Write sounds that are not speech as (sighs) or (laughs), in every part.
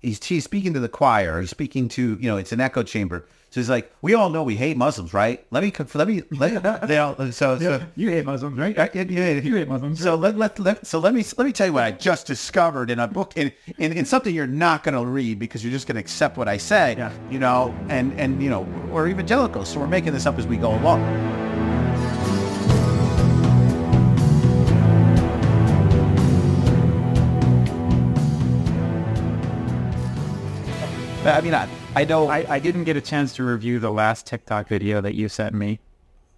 he's he's speaking to the choir, he's speaking to you know it's an echo chamber. So he's like, we all know we hate Muslims, right? Let me let me let (laughs) they all so so. You hate Muslims, right? I- yeah, yeah, You hate Muslims. So let, let, let so let me let me tell you what I just discovered in a book in in, in something you're not going to read because you're just going to accept what I say. Yeah. You know, and and you know we're evangelicals, so we're making this up as we go along. I mean, I, I know I, I didn't get a chance to review the last TikTok video that you sent me.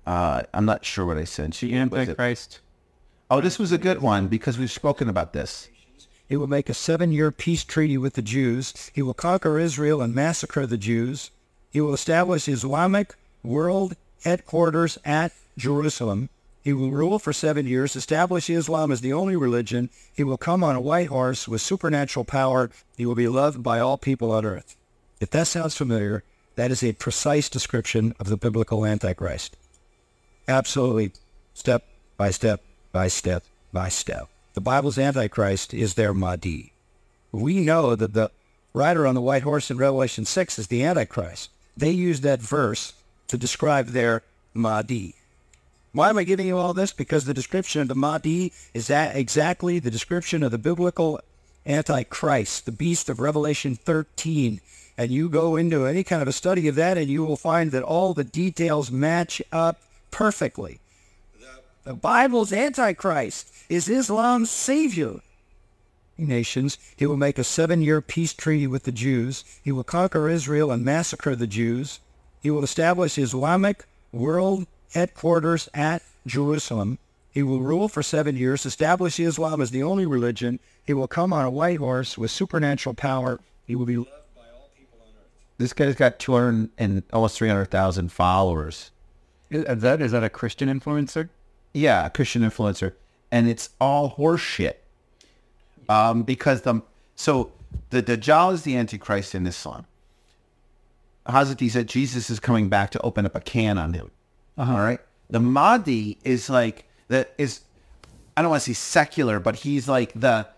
uh, I'm not sure what I said. The Antichrist. Oh, this was a good one because we've spoken about this. He will make a seven-year peace treaty with the Jews. He will conquer Israel and massacre the Jews. He will establish Islamic world headquarters at Jerusalem. He will rule for seven years, establish Islam as the only religion. He will come on a white horse with supernatural power. He will be loved by all people on earth. If that sounds familiar, that is a precise description of the biblical Antichrist. Absolutely, step by step by step by step. The Bible's Antichrist is their Mahdi. We know that the rider on the white horse in Revelation 6 is the Antichrist. They use that verse to describe their Mahdi. Why am I giving you all this? Because the description of the Mahdi is exactly the description of the biblical Antichrist, the beast of Revelation 13. And you go into any kind of a study of that and you will find that all the details match up perfectly. The Bible's Antichrist is Islam's savior. Nations, he will make a seven-year peace treaty with the Jews. He will conquer Israel and massacre the Jews. He will establish Islamic world headquarters at Jerusalem. He will rule for seven years, establish Islam as the only religion. He will come on a white horse with supernatural power. He will be loved by all people on earth. This guy's got 200 and almost 300,000 followers. Is that is that a Christian influencer? Yeah, a Christian influencer, and it's all horseshit. Um, because the so the Dajjal is the Antichrist in Islam. Hazrat said Jesus is coming back to open up a can on him. All right. The Mahdi is like that is I don't want to say secular, but he's like the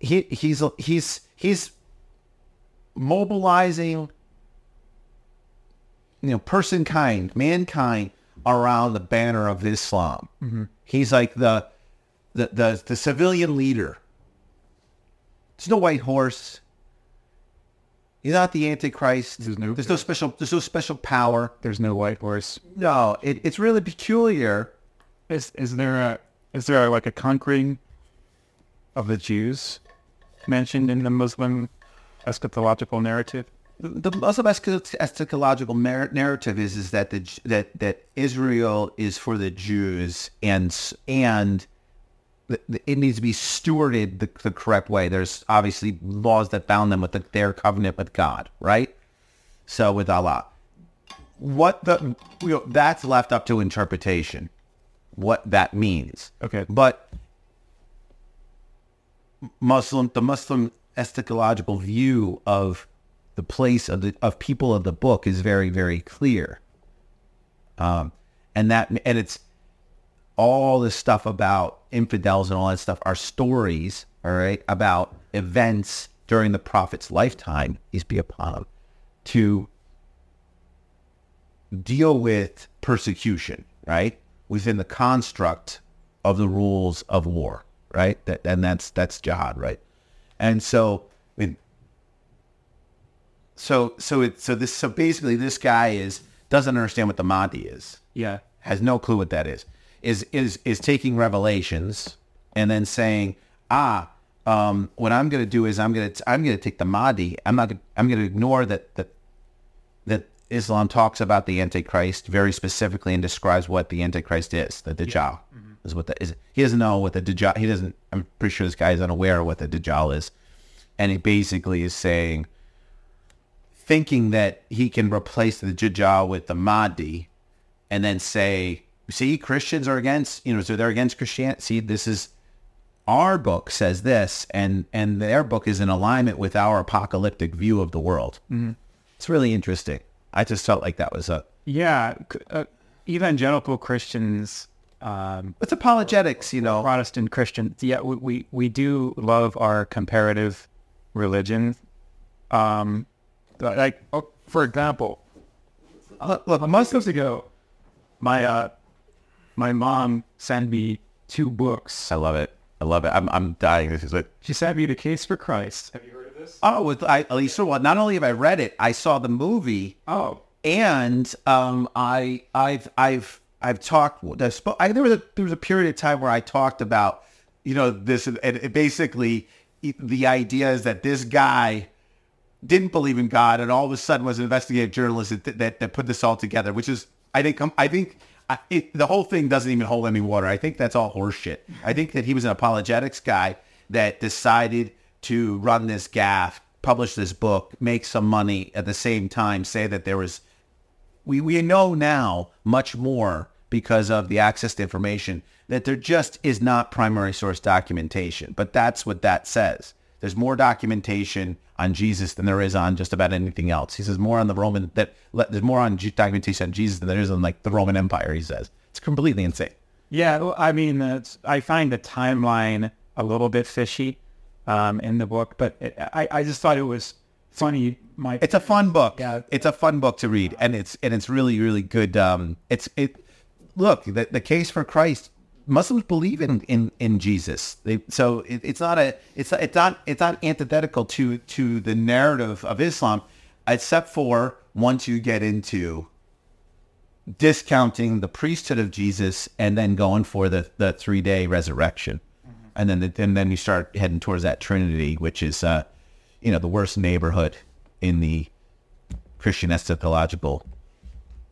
he he's he's he's mobilizing you know person kind mankind around the banner of Islam. Mm-hmm. He's like the the the the civilian leader. There's no white horse. He's not the Antichrist. There's no- there's no special there's no special power. There's no white horse. No, it, it's really peculiar. Is is there a is there like a conquering of the Jews mentioned in the Muslim eschatological narrative? The Muslim esch- eschatological narrative is is that the that that Israel is for the Jews and and it needs to be stewarded the, the correct way. There's obviously laws that bound them with the, their covenant with God, right? So with Allah, what the you know, that's left up to interpretation. What that means. Okay. but Muslim, the Muslim eschatological view of the place of the of people of the book is very, very clear. Um, and that and it's all this stuff about infidels and all that stuff are stories, all right, about events during the prophet's lifetime, peace be upon him, to deal with persecution, right? Within the construct of the rules of war, right? That and that's that's jihad, right? And so, I mean, so so it so this so basically this guy is doesn't understand what the Mahdi is, Yeah. has no clue what that is, is is is taking revelations and then saying, ah, um, what I'm going to do is I'm going to I'm going to take the Mahdi. I'm not gonna- I'm going to ignore that that that Islam talks about the Antichrist very specifically and describes what the Antichrist is. The Dajjal is what that is. He doesn't know what the Dajjal. He doesn't. I'm pretty sure this guy is unaware of what the Dajjal is, and he basically is saying, thinking that he can replace the Dajjal with the Mahdi, and then say, "See, Christians are against. You know, so they're against Christianity. See, this is." Our book says this, and and their book is in alignment with our apocalyptic view of the world. It's really interesting. I just felt like that was a. Yeah. Uh, evangelical Christians, um, It's apologetics, you know. Protestant Christians. Yeah, we, we, we do love our comparative religion Um, like oh, for example, Look, look, months ago, my uh, my mom sent me two books. I love it. I love it. I'm, I'm dying. This is it. She sent me The Case for Christ. Have you heard of this? Oh, with I, at least well, not only have I read it, I saw the movie, Oh, and um, I, I've, I've, I've talked. I, spo- I, there was a there was a period of time where I talked about, you know, this, and it basically the idea is that this guy didn't believe in God, and all of a sudden was an investigative journalist that that, that put this all together, which is, I think, I think. I, it, the whole thing doesn't even hold any water. I think that's all horseshit. I think that he was an apologetics guy that decided to run this gaff, publish this book, make some money at the same time, say that there was we, we know now much more because of the access to information that there just is not primary source documentation. But that's what that says. There's more documentation on Jesus than there is on just about anything else. He says more on the Roman that there's more on documentation on Jesus than there is on like the Roman Empire. He says it's completely insane. yeah. well, I mean, I find the timeline a little bit fishy um, in the book, but it, I, I just thought it was funny. My It's a fun book. Yeah. It's a fun book to read, and it's and it's really really good. Um, it's it. Look, the the case for Christ. Muslims believe in in, in Jesus. They so it, it's not a it's it's not it's not antithetical to to the narrative of Islam, except for once you get into discounting the priesthood of Jesus and then going for the the three day resurrection, and then the, and then you start heading towards that Trinity, which is uh, you know the worst neighborhood in the Christian eschatological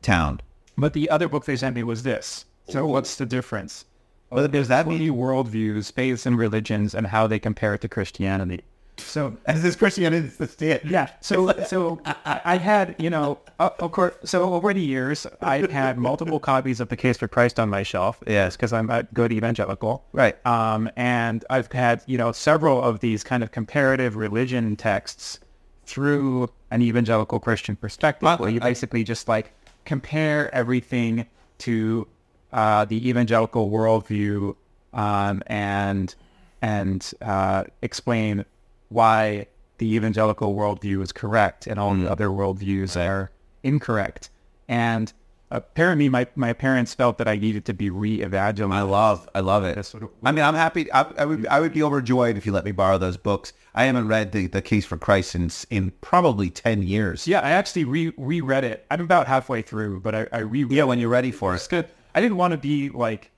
town. but the other book they sent me was this. So what's the difference? Well, does that Twenty worldviews, faiths, and religions, and how they compare to Christianity. So as is Christianity is the stand? Yeah. So (laughs) so I, I had you know uh, of course so over the years I've had multiple copies of the Case for Christ on my shelf. Yes. because I'm a good evangelical. Right. Um, and I've had you know several of these kind of comparative religion texts through an evangelical Christian perspective, where you basically just like compare everything to uh, the evangelical worldview um, and and uh, explain why the evangelical worldview is correct and all the other worldviews are incorrect. And apparently, my, my parents felt that I needed to be re-evangelized. I love, I love it. Sort of- I mean, I'm happy. I, I would, I would be overjoyed if you let me borrow those books. I haven't read the, the Case for Christ in in probably ten years. Yeah, I actually re reread it. I'm about halfway through, but I, I reread Yeah, when you're ready for it. It's good. I didn't want to be like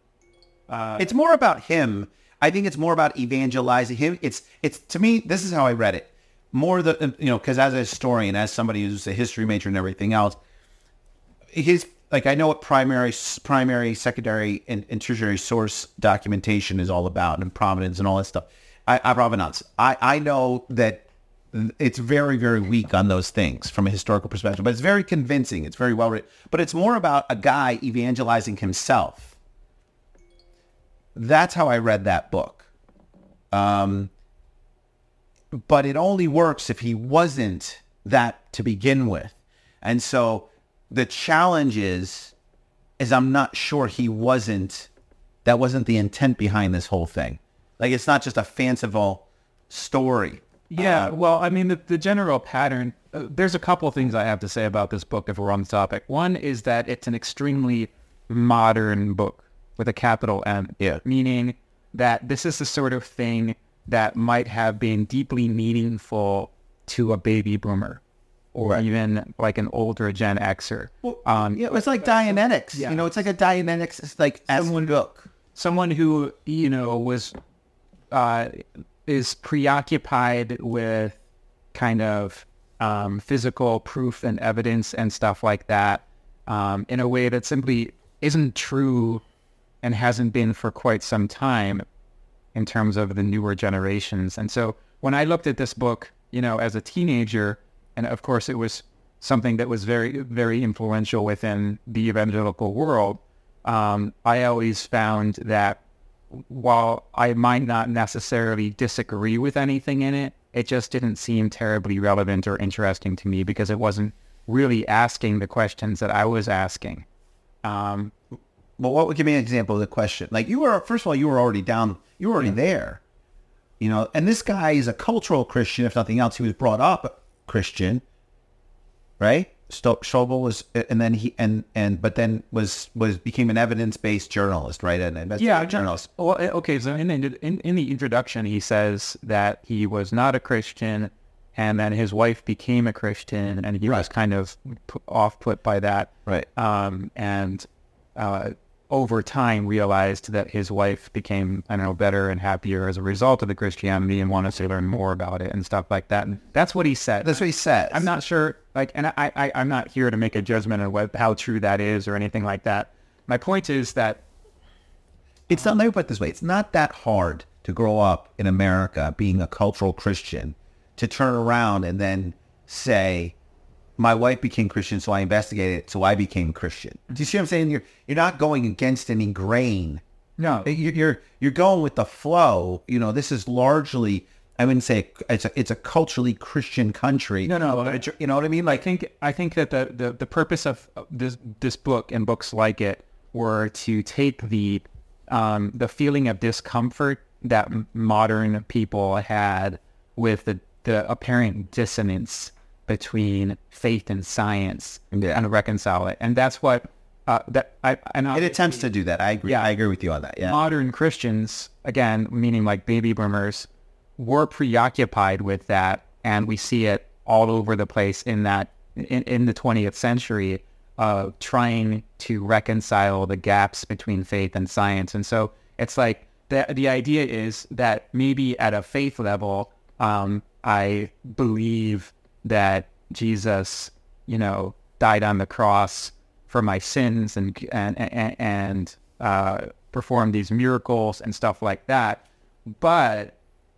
uh, It's more about him. I think it's more about evangelizing him. It's it's to me. This is how I read it. More the um, you know because as a historian, as somebody who's a history major and everything else, his like I know what primary, primary, secondary, and, and tertiary source documentation is all about, and provenance and all that stuff. I, I provenance. I I know that it's very very weak on those things from a historical perspective, but it's very convincing. It's very well written. But it's more about a guy evangelizing himself that's how I read that book. Um, but it only works if he wasn't that to begin with. And so the challenge is, is I'm not sure he wasn't, that wasn't the intent behind this whole thing. Like it's not just a fanciful story. Yeah, well, I mean, the, the general pattern, uh, there's a couple of things I have to say about this book if we're on the topic. One is that it's an extremely modern book with a capital M. Yeah. Meaning that this is the sort of thing that might have been deeply meaningful to a baby boomer or Right. even like an older Gen Xer. um, Yeah, it's like Dianetics. Yeah. You know, it's like a Dianetics, it's like someone book. someone who you know was uh, is preoccupied with kind of um, physical proof and evidence and stuff like that um, in a way that simply isn't true and hasn't been for quite some time in terms of the newer generations. And so when I looked at this book, you know, as a teenager, and of course it was something that was very, very influential within the evangelical world, um, I always found that while I might not necessarily disagree with anything in it, it just didn't seem terribly relevant or interesting to me because it wasn't really asking the questions that I was asking. Um, Well, what would give me an example of the question? Like you were, first of all, you were already down, you were already there, you know, and this guy is a cultural Christian, if nothing else. He was brought up Christian, right? Sto- Strobel was, and then he and and but then was was became an evidence based journalist, right? An investigative Yeah, journalist. Well, eh, okay. So in, the- in in the introduction, he says that he was not a Christian, and then his wife became a Christian, and he was kind of off put by that. Right. Um, and uh, over time realized that his wife became, I don't know, better and happier as a result of the Christianity and wanted to learn more about it and stuff like that. And that's what he said. That's what he said. I'm not sure, like, and I, I, I'm not here to make a judgment on what, how true that is or anything like that. My point is that It's not. Let me put it this way: it's not that hard to grow up in America being a cultural Christian to turn around and then say, "My wife became Christian, so I investigated it, so I became Christian." Do you see what I'm saying? You're you're not going against any grain. no, You- You're you're going with the flow. You know, this is largely. I wouldn't say it's a it's a culturally Christian country. No, no, But you know what I mean? I Like, think I think that the, the, the purpose of this this book and books like it were to take the um, the feeling of discomfort that modern people had with the, the apparent dissonance between faith and science Yeah. and reconcile it. And that's what uh, that I and it attempts to do that. I agree. Yeah. I agree with you on that. Yeah. modern Christians, again, meaning like baby boomers, were preoccupied with that, and we see it all over the place in that in, in the 20th century, uh, trying to reconcile the gaps between faith and science. And so it's like the the idea is that maybe at a faith level, um, I believe that Jesus, you know, died on the cross for my sins and and and, and uh, performed these miracles and stuff like that. But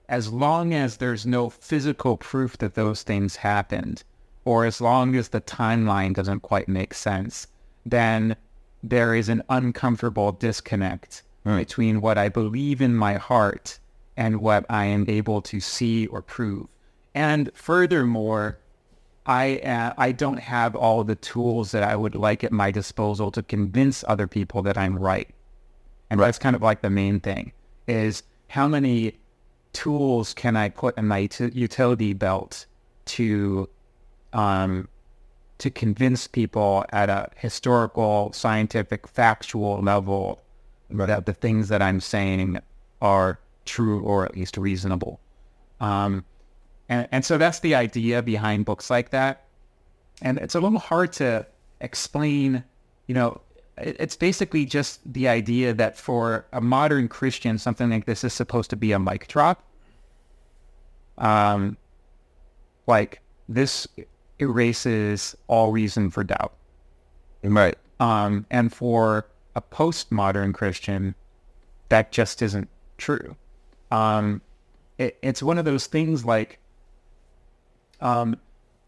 as long as there's no physical proof that those things happened, or as long as the timeline doesn't quite make sense, then there is an uncomfortable disconnect between what I believe in my heart and what I am able to see or prove. And furthermore, I uh, I don't have all the tools that I would like at my disposal to convince other people that I'm right. And that's kind of like the main thing is how many tools can I put in my ut- utility belt to um to convince people at a historical, scientific, factual level that the things that I'm saying are true or at least reasonable. Um, and, and so that's the idea behind books like that. And it's a little hard to explain, you know, it, it's basically just the idea that for a modern Christian, something like this is supposed to be a mic drop. Um, like this erases all reason for doubt. Right. Um, and for a postmodern Christian, that just isn't true. Um, it, it's one of those things like um,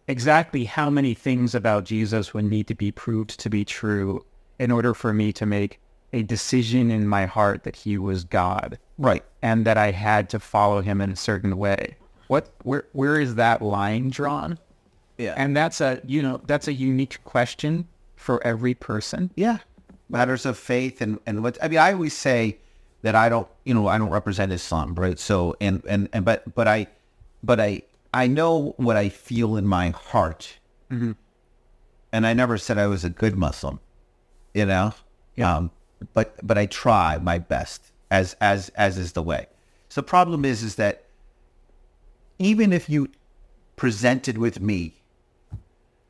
exactly how many things about Jesus would need to be proved to be true in order for me to make a decision in my heart that he was God Right. and that I had to follow him in a certain way. What where where is that line drawn? Yeah. And that's a you know that's a unique question for every person. Yeah. Matters of faith and, and what I mean, I always say that I don't you know, I don't represent Islam, right? So and, and, and but but I but I I know what I feel in my heart. And I never said I was a good Muslim, you know? Yeah. Um but but I try my best as as as is the way. So the problem is is that even if you presented with me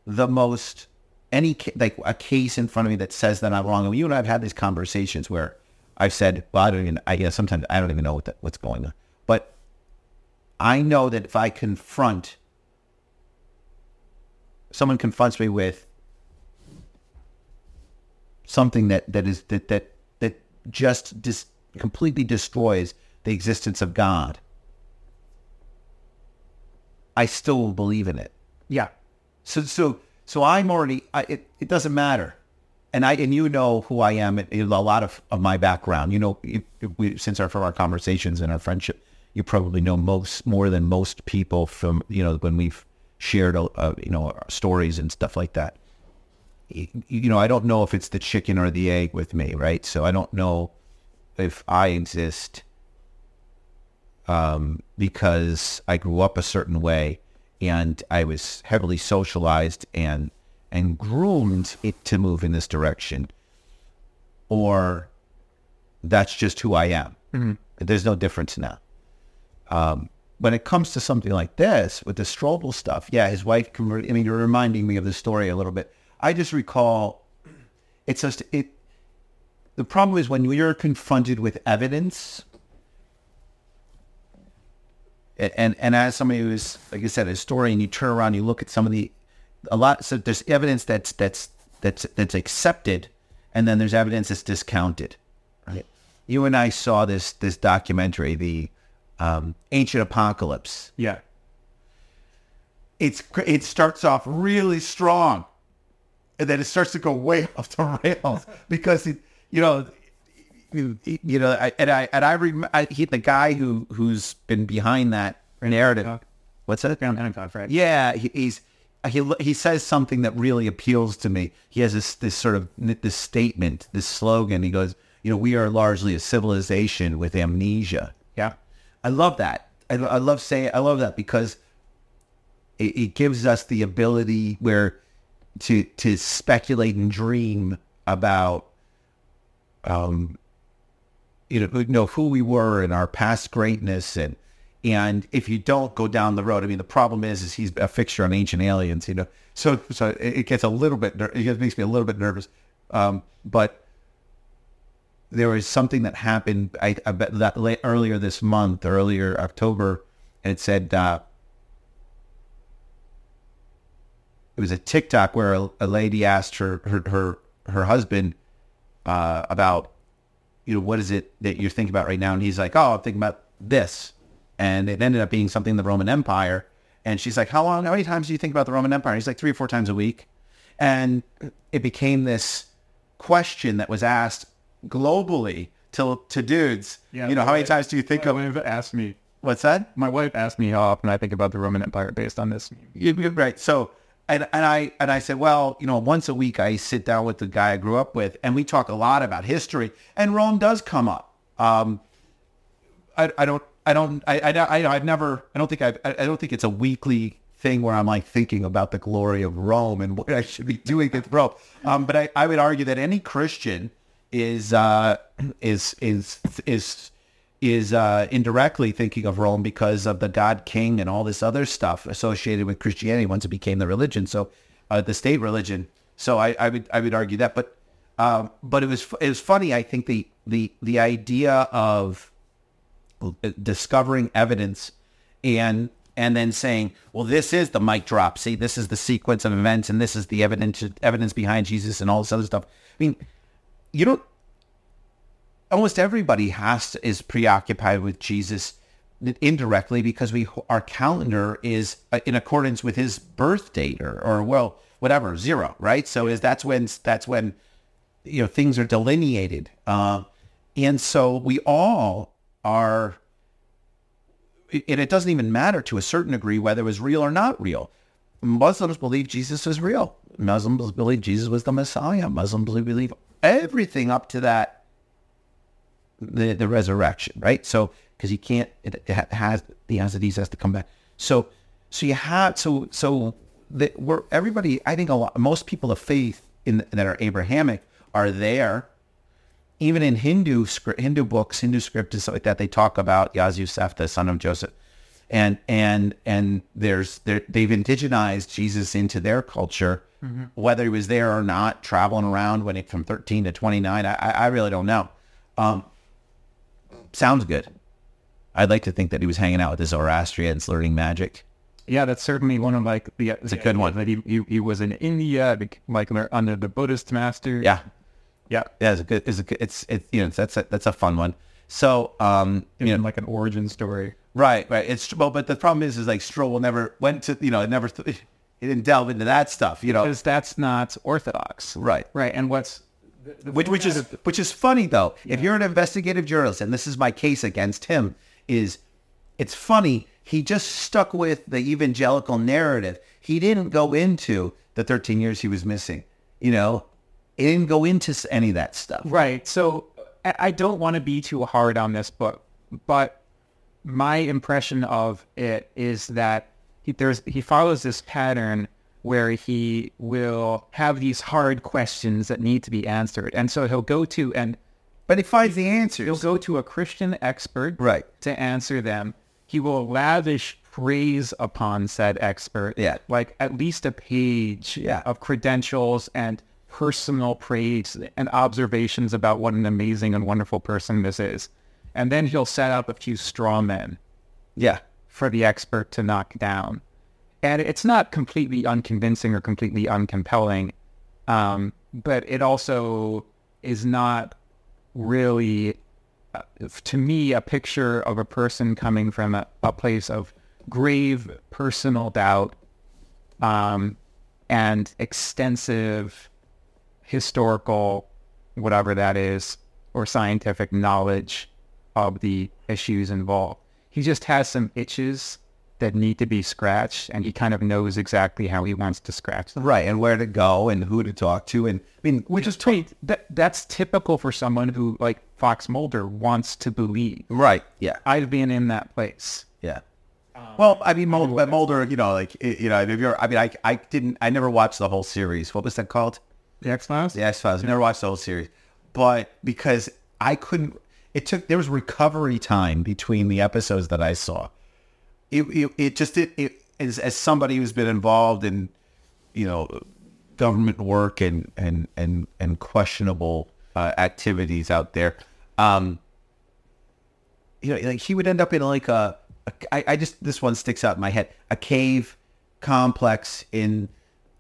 the most any like a case in front of me that says that I'm wrong. And you and I have had these conversations where I've said, well, I don't even. I guess sometimes I don't even know what that, what's going on. I know that if I confront someone confronts me with something that that is that that that just dis, completely destroys the existence of God, I still will believe in it. Yeah. So so so I'm already. I, it it doesn't matter, and I and you know who I am. A lot of, of my background. You know, if, if we, since our from our conversations and our friendship, you probably know most more than most people from you know when we've shared uh, you know stories and stuff like that. You, know, I don't know if it's the chicken or the egg with me, right? So I don't know if I exist um, because I grew up a certain way and I was heavily socialized and and groomed it to move in this direction, or that's just who I am. There's no difference now. Um, when it comes to something like this with the Strobel stuff, yeah, his wife converted. I mean, you're reminding me of the story a little bit. I just recall it's just it. The problem is when you're confronted with evidence, a- and and as somebody who's like I said, a historian, you turn around, you look at some of the a lot. So there's evidence that's that's that's that's accepted, and then there's evidence that's discounted. Right? You and I saw this this documentary, the um, Ancient Apocalypse. Yeah. It's it starts off really strong, and then it starts to go way (laughs) off the rails because it, you know, you, you know, I, and I and I, rem- I he the guy who who's been behind that narrative. Hancock. What's that? Graham Hancock, right? Yeah, he, he's he he says something that really appeals to me. He has this this sort of this statement, this slogan. He goes, you know, we are largely a civilization with amnesia. Yeah. I love that. I, I love saying I love that because it, it gives us the ability where to to speculate and dream about um you know, you know who we were and our past greatness and and if you don't go down the road, I mean, the problem is, is he's a fixture on Ancient Aliens, you know. So, so it gets a little bit, it makes me a little bit nervous. Um, but there was something that happened, I, I bet that late, earlier this month, earlier October, and it said uh, it was a TikTok where a, a lady asked her her her, her husband uh, about you know what is it that you're thinking about right now, and he's like, oh, I'm thinking about this, and it ended up being something in the Roman Empire, and she's like, how long? How many times do you think about the Roman Empire? he's like three or four times a week, and it became this question that was asked globally to to dudes. Yeah, you know, how many times do you think My of wife asked me. what's that? My wife asked me how often I think about the Roman Empire based on this. You- you're right. So, and and I and I said, well, you know, once a week I sit down with the guy I grew up with, and we talk a lot about history, and Rome does come up. Um, I I don't I don't I I, I I've never I don't think I've, I I don't think it's a weekly thing where I'm like thinking about the glory of Rome and what I should be doing with Rome. Um, but I, I would argue that any Christian is uh is is is is uh, indirectly thinking of Rome because of the God King and all this other stuff associated with Christianity once it became the religion. So uh, the state religion. So I, I would I would argue that, but um, but it was it was funny. I think the the the idea of discovering evidence and and then saying, well, this is the mic drop. See, this is the sequence of events, and this is the evidence evidence behind Jesus and all this other stuff. I mean, you don't almost everybody has to, is preoccupied with Jesus indirectly because we our calendar is uh, in accordance with his birth date or, or well whatever zero right? So is that's when that's when you know things are delineated. Uh, and so we all are and it doesn't even matter to a certain degree whether it was real or not real. Muslims believe Jesus was real. Muslims believe Jesus was the Messiah. Muslims believe everything up to that the the resurrection, right? So because you can't, it, it has the Azides has to come back. So so you have so so that we're everybody. I think a lot most people of faith in that are Abrahamic are there. Even in Hindu script, Hindu books, Hindu script and stuff like that, they talk about Yaz Yosef, the son of Joseph, and and and there's they've indigenized Jesus into their culture, whether he was there or not, traveling around when he from 13 to 29. I, I I really don't know. Um, sounds good. I'd like to think that he was hanging out with the Zoroastrians learning magic. Yeah, that's certainly one of like the. It's a good one. That he, he he was in India, like under the Buddhist master. Yeah, yeah. yeah, it's a good. It's a good. It's it. You know, that's a that's a fun one. So, um, you know, like an origin story. right, right. It's well, but the problem is, is like Strobel never went to. You know, it never. Th- (sighs) he didn't delve into that stuff. You know, Because that's not orthodox. right. Right. And what's the, the Which, which is which is funny though. If you're an investigative journalist, and this is my case against him, is it's funny. He just stuck with the evangelical narrative. He didn't go into the 13 years he was missing. You know, he didn't go into any of that stuff. Right. So I don't want to be too hard on this book, but my impression of it is that he there's he follows this pattern where he will have these hard questions that need to be answered, and so he'll go to and But he finds the answers. he'll go to a Christian expert Right. to answer them. He will lavish praise upon said expert. Yeah. Like at least a page Yeah. of credentials and personal praise and observations about what an amazing and wonderful person this is. And then he'll set up a few straw men yeah. for the expert to knock down. And it's not completely unconvincing or completely uncompelling, um, but it also is not really, uh, to me, a picture of a person coming from a, a place of grave personal doubt um, and extensive historical, whatever that is, or scientific knowledge of the issues involved. He just has some itches that need to be scratched, and he kind of knows exactly how he wants to scratch them. Right. And where to go and who to talk to. And I mean, Which is great. That that's typical for someone who, like Fox Mulder, wants to believe. right. Yeah. I've been in that place. Yeah. Well, I mean, Mulder, but Mulder, you know, like, you know, if you're, I mean, I, I didn't, I never watched the whole series. What was that called? The X Files. The X Files. Never watched the whole series, but because I couldn't, it took there was recovery time between the episodes that I saw. It it, it just it, it as as somebody who's been involved in, you know, government work and and and and questionable uh, activities out there. Um, you know, like he would end up in like a, a I, I just this one sticks out in my head. A cave complex in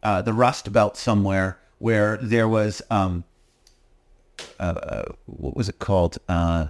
uh, the Rust Belt somewhere where there was um, uh, uh, what was it called? Uh,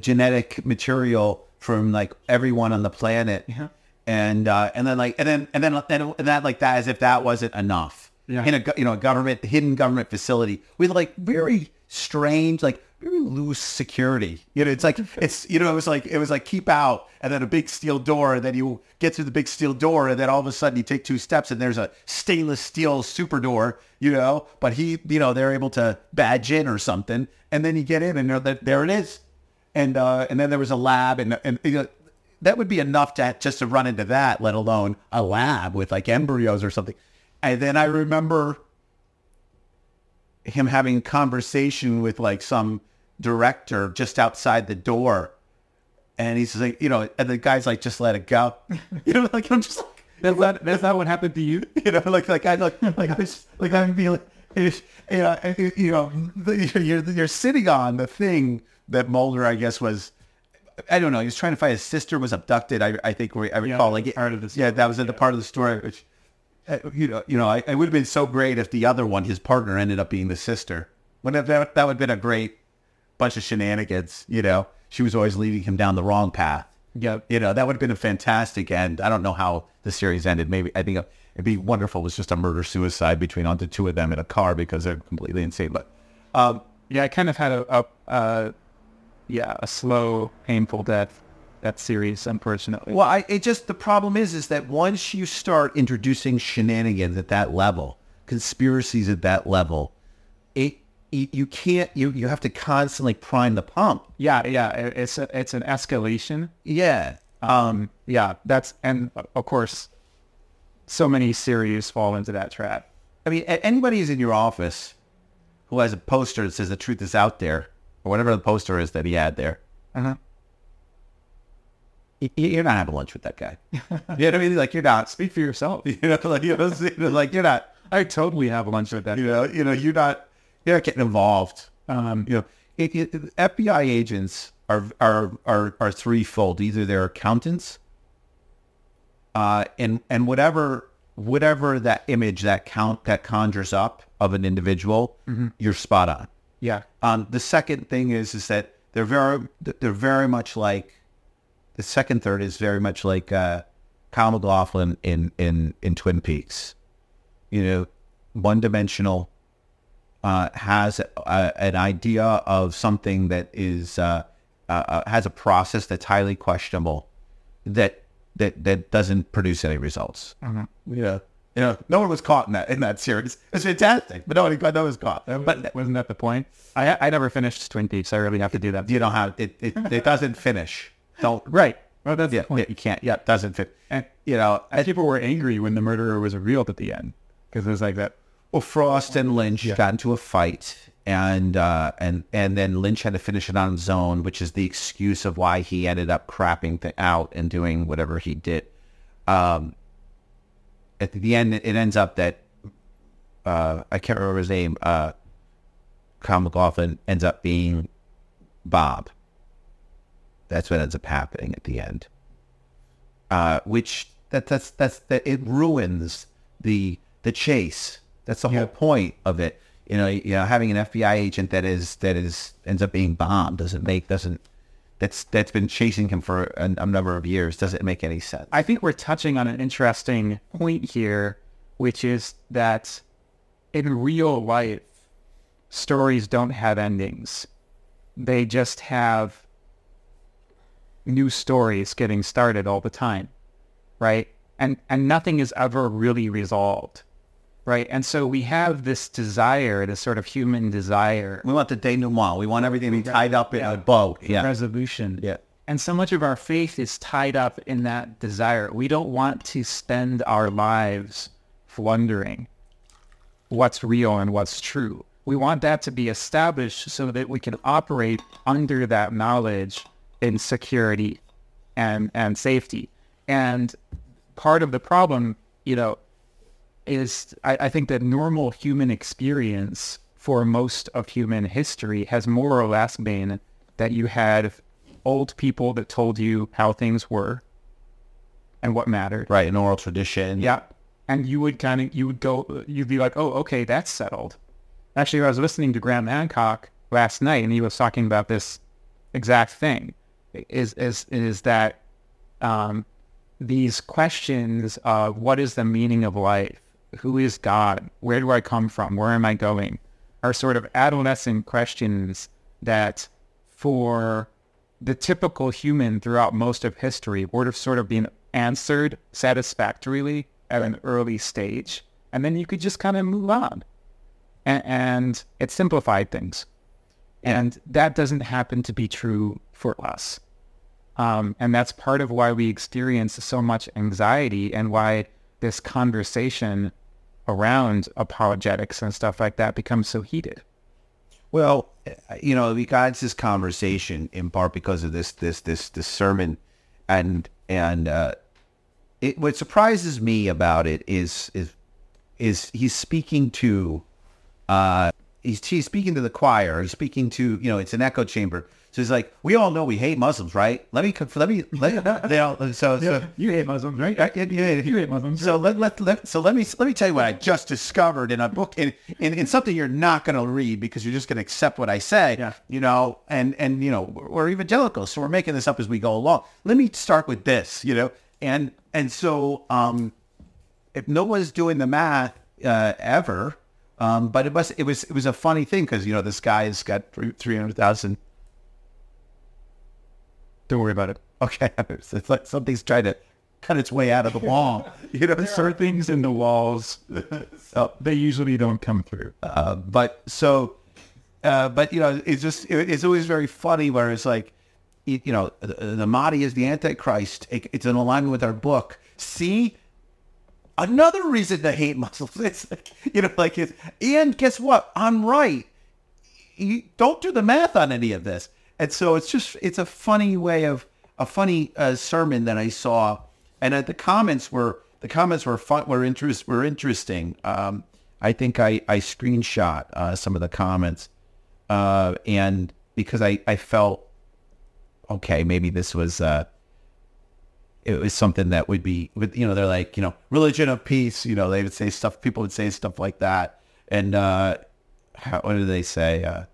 genetic material from like everyone on the planet, Yeah. and uh, and then like and then and then and, and that like that as if that wasn't enough. Yeah. In a you know a government hidden government facility with like very strange like very loose security. You know, it's like it's you know it was like it was like keep out and then a big steel door and then you get through the big steel door and then all of a sudden you take two steps and there's a stainless steel super door. You know, but he you know they're able to badge in or something and then you get in and there there it is and uh, and then there was a lab, and and you know, that would be enough to just to run into that, let alone a lab with like embryos or something. And then I remember him having a conversation with like some director just outside the door, and he's like, you know, and the guy's like, just let it go, (laughs) you know, like I'm just like. That's not that's not what happened to you. (laughs) you know, like like I look like I was like I'm feeling, you know, you know, (laughs) you're you're sitting on the thing that Mulder, I guess, was. I don't know. He was trying to find his sister was abducted. I I think we I recall like part of the yeah that was in the part of the story which. Uh, You know, you know, I, it would have been so great if the other one, his partner, ended up being the sister. Wouldn't that, that would have been a great bunch of shenanigans. You know, she was always leading him down the wrong path. Yep. You know, that would have been a fantastic end. I don't know how the series ended. Maybe I think it'd be wonderful. It was just a murder suicide between on the two of them in a car because they're completely insane. But um, Yeah, I kind of had a, a uh, yeah, a slow, painful death. That series, unfortunately. well, I it just the problem is is that once you start introducing shenanigans at that level, conspiracies at that level, it, you can't you you have to constantly prime the pump. Yeah, yeah, it's a, it's an escalation. Yeah. Um, yeah, that's and of course, so many series fall into that trap. I mean, anybody who's in your office who has a poster that says the truth is out there, or whatever the poster is that he had there, Uh-huh. You're not having lunch with that guy. you know what I mean? Like you're not. Speak for yourself. (laughs) You know, like you know, like you're not. I totally have lunch with that. You know, you know, you're not. You're not getting involved. Um, You know, it, it, FBI agents are are are are threefold. Either they're accountants, uh, and and whatever whatever that image that count that conjures up of an individual, you're spot on. yeah, Um, the second thing is is that they're very they're very much like the second third is very much like uh, Kyle MacLachlan in in in Twin Peaks. You know, one dimensional. Uh, has a, an idea of something that is uh, uh, uh, has a process that's highly questionable, that that that doesn't produce any results. uh-huh. Yeah, you know, no one was caught in that in that series. It's fantastic, but nobody no one was caught. But wasn't that the point? I I never finished Twin Peaks. I really have to do that. you don't have it. It, it doesn't finish. Don't (laughs) Right, Well, that's Yeah, the point. you can't. Yeah, it doesn't fit. And, You know, and people were angry when the murderer was revealed at the end because it was like that. Well, Frost and Lynch got into a fight, and uh, and and then Lynch had to finish it on his own, which is the excuse of why he ended up crapping th- out and doing whatever he did. Um, at the end, it ends up that uh, I can't remember his name. Uh, Kyle MacLachlan ends up being Bob. That's what ends up happening at the end. Uh, which that that's that's that it ruins the the chase. That's the whole point of it. You know, you know, having an FBI agent that is that is ends up being Bob doesn't make doesn't that's that's been chasing him for a, a number of years doesn't make any sense. I think we're touching on an interesting point here, which is that in real life, stories don't have endings. They just have new stories getting started all the time, right? And and nothing is ever really resolved, right? And so we have this desire, this sort of human desire we want the denouement. We want everything to be tied up in a bow. Yeah. resolution. Yeah. And so much of our faith is tied up in that desire. We don't want to spend our lives wondering what's real and what's true. We want that to be established so that we can operate under that knowledge in security and, and safety. And part of the problem, you know, is I, I think that normal human experience for most of human history has more or less been that you had old people that told you how things were and what mattered. Right, an oral tradition. Yeah. And you would kind of, you would go, you'd be like, oh, okay, that's settled. Actually, I was listening to Graham Hancock last night and he was talking about this exact thing is, is, is that um, these questions of what is the meaning of life? Who is God? Where do I come from? Where am I going? Are sort of adolescent questions that for the typical human throughout most of history would have sort of been answered satisfactorily at an early stage. And then you could just kind of move on. And, and it simplified things. And that doesn't happen to be true for us. Um, and that's part of why we experience so much anxiety and why this conversation around apologetics and stuff like that becomes so heated. Well, you know, we got this conversation in part because of this this this this sermon, and and uh, it what surprises me about it is is is he's speaking to uh he's he's speaking to the choir. He's speaking to you know it's an echo chamber. So he's like, we all know we hate Muslims, right? Let me let me let (laughs) you know, so so. You hate Muslims, right? Uh, yeah, yeah, You hate Muslims. So let, let, let so let me let me tell you what I just discovered in a book in in, in something you're not going to read because you're just going to accept what I say. Yeah. You know, and and you know we're, we're evangelicals, so we're making this up as we go along. Let me start with this. You know, and and so um, if no one's doing the math uh, ever, um, but it was it was it was a funny thing because you know this guy's got three hundred thousand. Don't worry about it. (laughs) Okay, (laughs) it's like something's trying to cut its way out of the (laughs) wall. You know, There are things in the walls so, they usually don't come through. Uh, but so, uh, but you know, it's just it, it's always very funny where it's like, you, you know, the, the Mahdi is the Antichrist. It, it's in alignment with our book. See, another reason to hate Muslims. It's like, you know, like it's and guess what? I'm right. You don't do the math on any of this, and so it's just it's a funny way of a funny uh, sermon that I saw, and uh, the comments were the comments were fun were interest were interesting. Um, I think I I screenshot uh, some of the comments, uh, and because I I felt okay, maybe this was uh, it was something that would be, with you know, they're like, you know, religion of peace. You know, they would say stuff. People would say stuff like that, and uh, how, what do they say? Uh,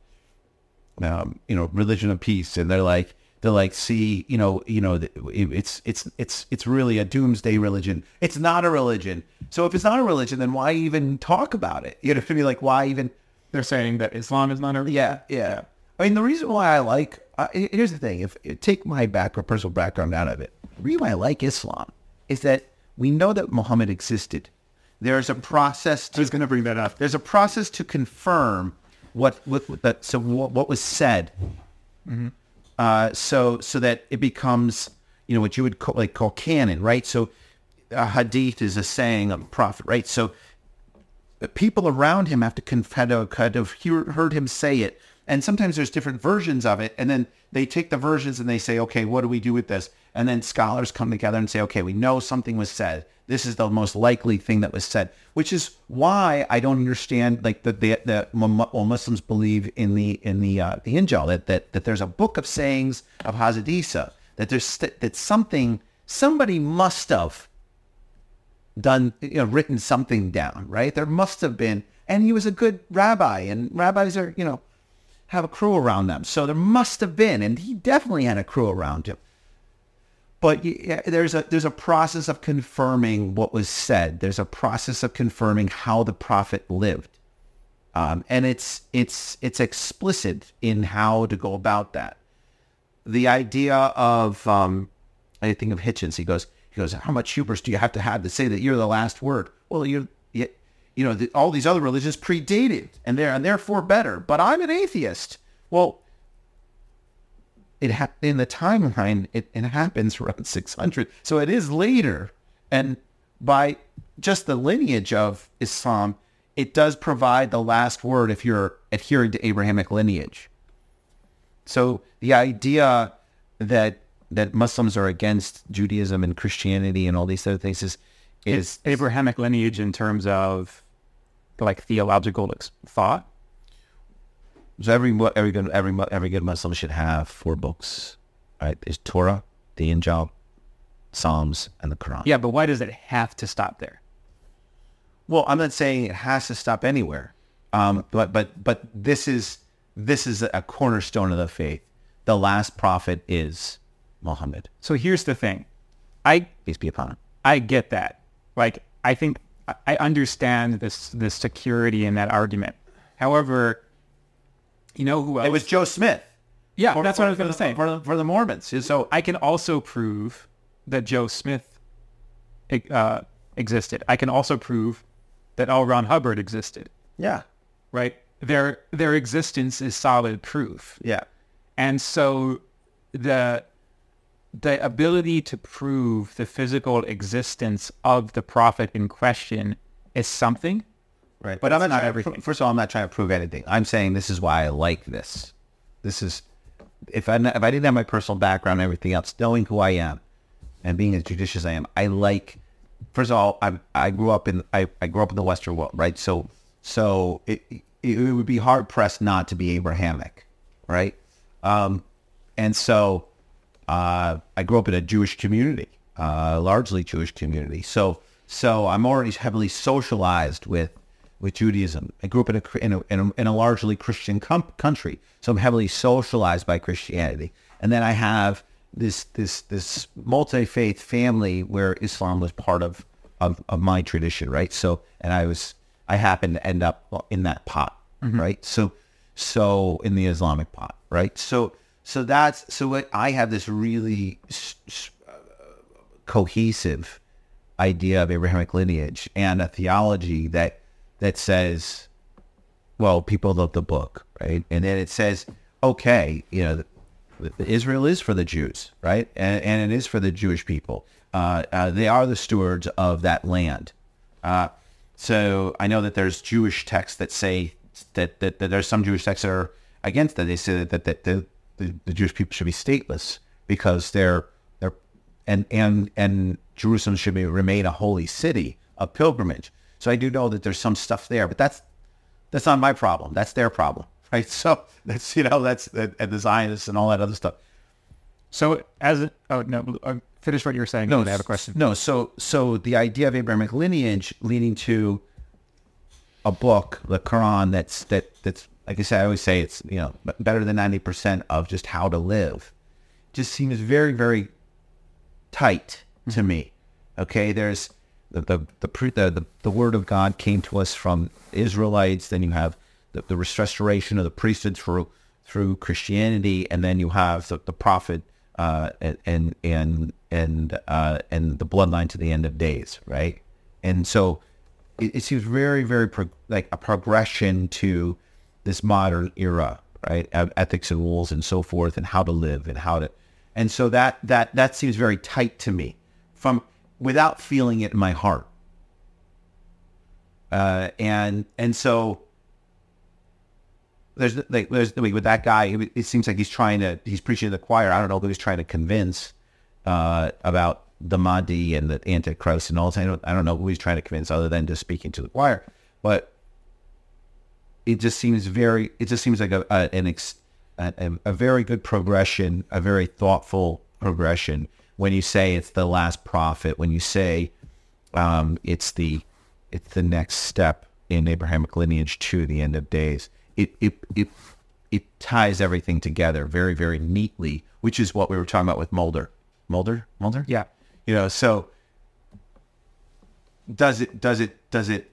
um, you know, religion of peace, and they're like, they're like, see, you know, you know, it's it's it's it's really a doomsday religion. It's not a religion. So if it's not a religion, then why even talk about it? You know, to be like, why even? They're saying that Islam is not a religion. Yeah, yeah. I mean, the reason why I like uh, here's the thing: if take my background, personal background out of it, the reason why I like Islam is that we know that Muhammad existed. There's a process. To, I was going to bring that up. there's a process to confirm what what, what that so what, what was said. Uh, so so that it becomes you know, what you would call, like call canon, right? So a hadith is a saying of a prophet, right? So people around him have to kind of hear, heard him say it. And sometimes there's different versions of it. And then they take the versions and they say, okay, what do we do with this? And then scholars come together and say, okay, we know something was said. This is the most likely thing that was said, which is why I don't understand like that the, the well, Muslims believe in the in the uh, the Injil that, that that there's a book of sayings of Hazrat Isa that there's that something somebody must have done you know written something down right there must have been and he was a good rabbi and rabbis are you know have a crew around them so there must have been and he definitely had a crew around him but there's a there's a process of confirming what was said. There's a process of confirming how the prophet lived, um, and it's it's it's explicit in how to go about that. The idea of um, I think of Hitchens. He goes he goes, how much hubris do you have to have to say that you're the last word? Well, you're you, know the, all these other religions predated and they're and therefore better. But I'm an atheist. Well, it ha- in the timeline it, it happens around (laughs) 600 so it is later and by just the lineage of islam it does provide the last word if you're adhering to abrahamic lineage so the idea that that muslims are against judaism and christianity and all these other things is is abrahamic lineage in terms of like theological thought so every every good every every good Muslim should have four books, right? There's Torah, the Injil, Psalms, and the Quran. Yeah, but why does it have to stop there? Well, I'm not saying it has to stop anywhere, um, but but but this is this is a cornerstone of the faith. The last prophet is Muhammad. So here's the thing, I peace be upon him. I get that. Like I think I understand this this security in that argument. However, you know who else? It was Joe Smith. Yeah, for, that's what I was going to say. For the, for the Mormons. So I can also prove that Joe Smith uh, existed. I can also prove that L. Ron Hubbard existed. Yeah. Right? Their their existence is solid proof. Yeah. And so the the ability to prove the physical existence of the prophet in question is something Right. But I'm not everything. First of all, I'm not trying to prove anything. I'm saying this is why I like this. This is if I if I didn't have my personal background and everything else, knowing who I am and being as judicious as I am, I like. First of all, I I grew up in I, I grew up in the Western world, right? So so it it, it would be hard pressed not to be Abrahamic, right? Um, and so uh, I grew up in a Jewish community, uh, largely Jewish community. So so I'm already heavily socialized with with Judaism. I grew up in a, in a, in a, in a largely Christian com- country, so I'm heavily socialized by Christianity. And then I have this this this multi faith family where Islam was part of, of of my tradition, right? So, and I was I happened to end up in that pot, mm-hmm. right? So, so in the Islamic pot, right? So, so that's so what I have this really uh, cohesive idea of Abrahamic lineage and a theology that that says, well, people love the book, right? And then it says, okay, you know, Israel is for the Jews, right? And, and it is for the Jewish people. Uh, uh, they are the stewards of that land. Uh, so I know that there's Jewish texts that say that, that, that, there's some Jewish texts that are against that. They say that, that, that the, the, Jewish people should be stateless because they're they're and and and Jerusalem should be, remain a holy city of pilgrimage. So I do know that there's some stuff there, but that's that's not my problem. That's their problem, (laughs) right? So that's you know that's and the Zionists and all that other stuff. So as oh no, uh, finish what you were saying. No, I have a question. No, so so the idea of Abrahamic lineage leading to a book, the Quran, that's that that's like I said, I always say it's you know better than ninety percent of just how to live. Just seems very very tight to mm-hmm. me. Okay, there's the the the, the, the word of God came to us from Israelites. Then you have the, the restoration of the priesthood through through Christianity, and then you have the, the prophet uh, and and and uh, and the bloodline to the end of days, right? And so it, it seems very very pro- like a progression to this modern era, right? Ethics and rules and so forth, and how to live and how to and so that that that seems very tight to me, from without feeling it in my heart. Uh, and and so there's like there's with that guy. It, seems like he's trying to he's preaching to the choir. I don't know who he's trying to convince uh, about the Mahdi and the Antichrist and all that. I don't I don't know who he's trying to convince other than just speaking to the choir. But it just seems very. It just seems like a, a an ex, a, a very good progression, a very thoughtful progression. When you say it's the last prophet, when you say um, it's the it's the next step in Abrahamic lineage to the end of days. It it it it ties everything together very very neatly, which is what we were talking about with Mulder. Mulder, Mulder. Yeah. You know, so does it does it does it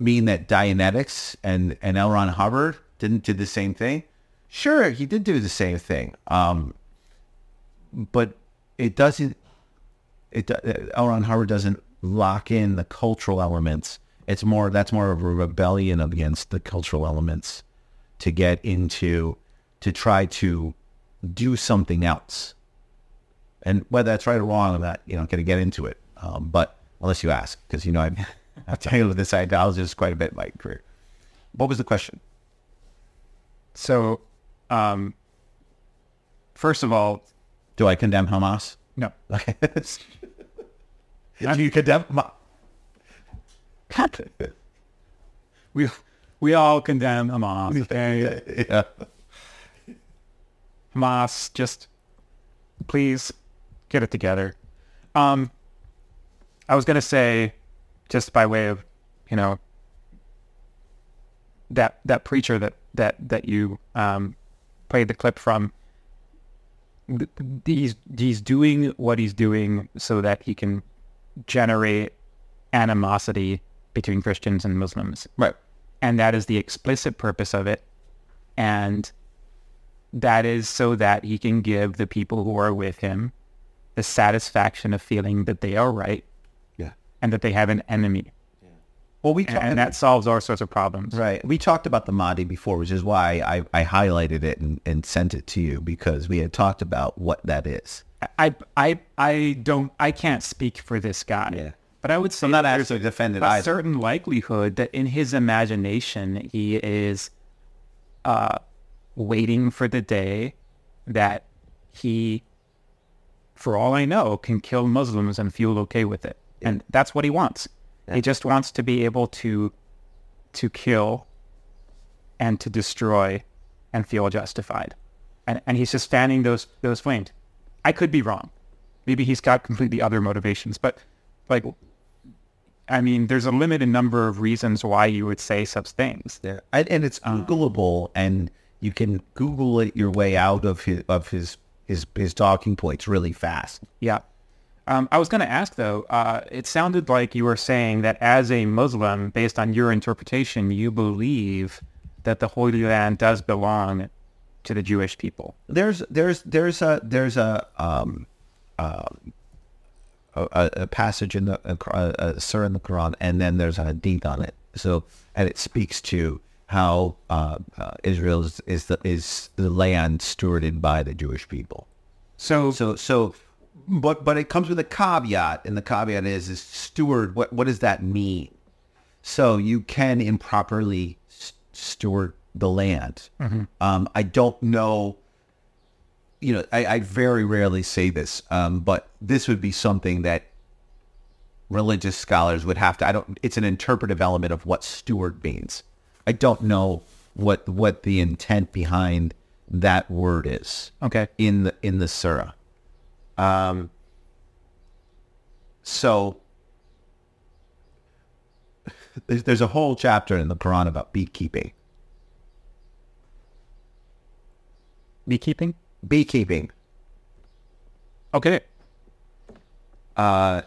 mean that Dianetics and and L. Ron Hubbard didn't do the same thing? Sure, he did do the same thing. Um, but it doesn't. It do- L. Ron Hubbard doesn't lock in the cultural elements. It's more that's more of a rebellion against the cultural elements to get into to try to do something else. And whether that's right or wrong, I'm not you know going to get into it. Um, but unless you ask, because you know I've, I've tangled with this ideologist quite a bit in my career. What was the question? So, um, first of all, Do I condemn Hamas? no. Okay. (laughs) Do you condemn Hamas? We we all condemn Hamas. okay? (laughs) yeah. Hamas, just please get it together. Um, I was gonna say, just by way of, you know, that that preacher that that that you um, played the clip from. He's he's doing what he's doing so that he can generate animosity between Christians and Muslims Right. and that is the explicit purpose of it and that is so that he can give the people who are with him the satisfaction of feeling that they are right. And that they have an enemy Well, we and, and that solves all sorts of problems Right. We talked about the Mahdi before, which is why I, I highlighted it and, and sent it to you because we had talked about what that is. I, I, I don't I can't speak for this guy Yeah. but I would say I'm not actually defending a either. certain likelihood that in his imagination he is uh, waiting for the day that he, for all I know, can kill Muslims and feel okay with it, and that's what he wants. He just wants to be able to to kill and to destroy and feel justified, and and he's just fanning those those flames. I could be wrong. Maybe he's got completely other motivations, but like I mean, there's a limited number of reasons why you would say such things. Yeah. And, and it's uh. Googleable and you can Google it your way out of his, of his, his, his talking points really fast. Yeah. Um, I was going to ask though. Uh, it sounded like you were saying that as a Muslim, based on your interpretation, you believe that the Holy Land does belong to the Jewish people. There's, there's, there's a, there's a, um, um, a, a- passage in the, a, a, a surah in the Quran, and then there's a hadith on it. So, and it speaks to how uh, uh, Israel is, is the is the land stewarded by the Jewish people. So, So, so, but but it comes with a caveat, and the caveat is is steward. What what does that mean? So you can improperly s- steward the land. Um, I don't know. You know, I, I very rarely say this, um, but this would be something that religious scholars would have to. I don't. It's an interpretive element of what steward means. I don't know what what the intent behind that word is okay. in the in the surah. Um, so (laughs) there's there's a whole chapter in the Quran about beekeeping. Beekeeping? Beekeeping. Okay. Uh,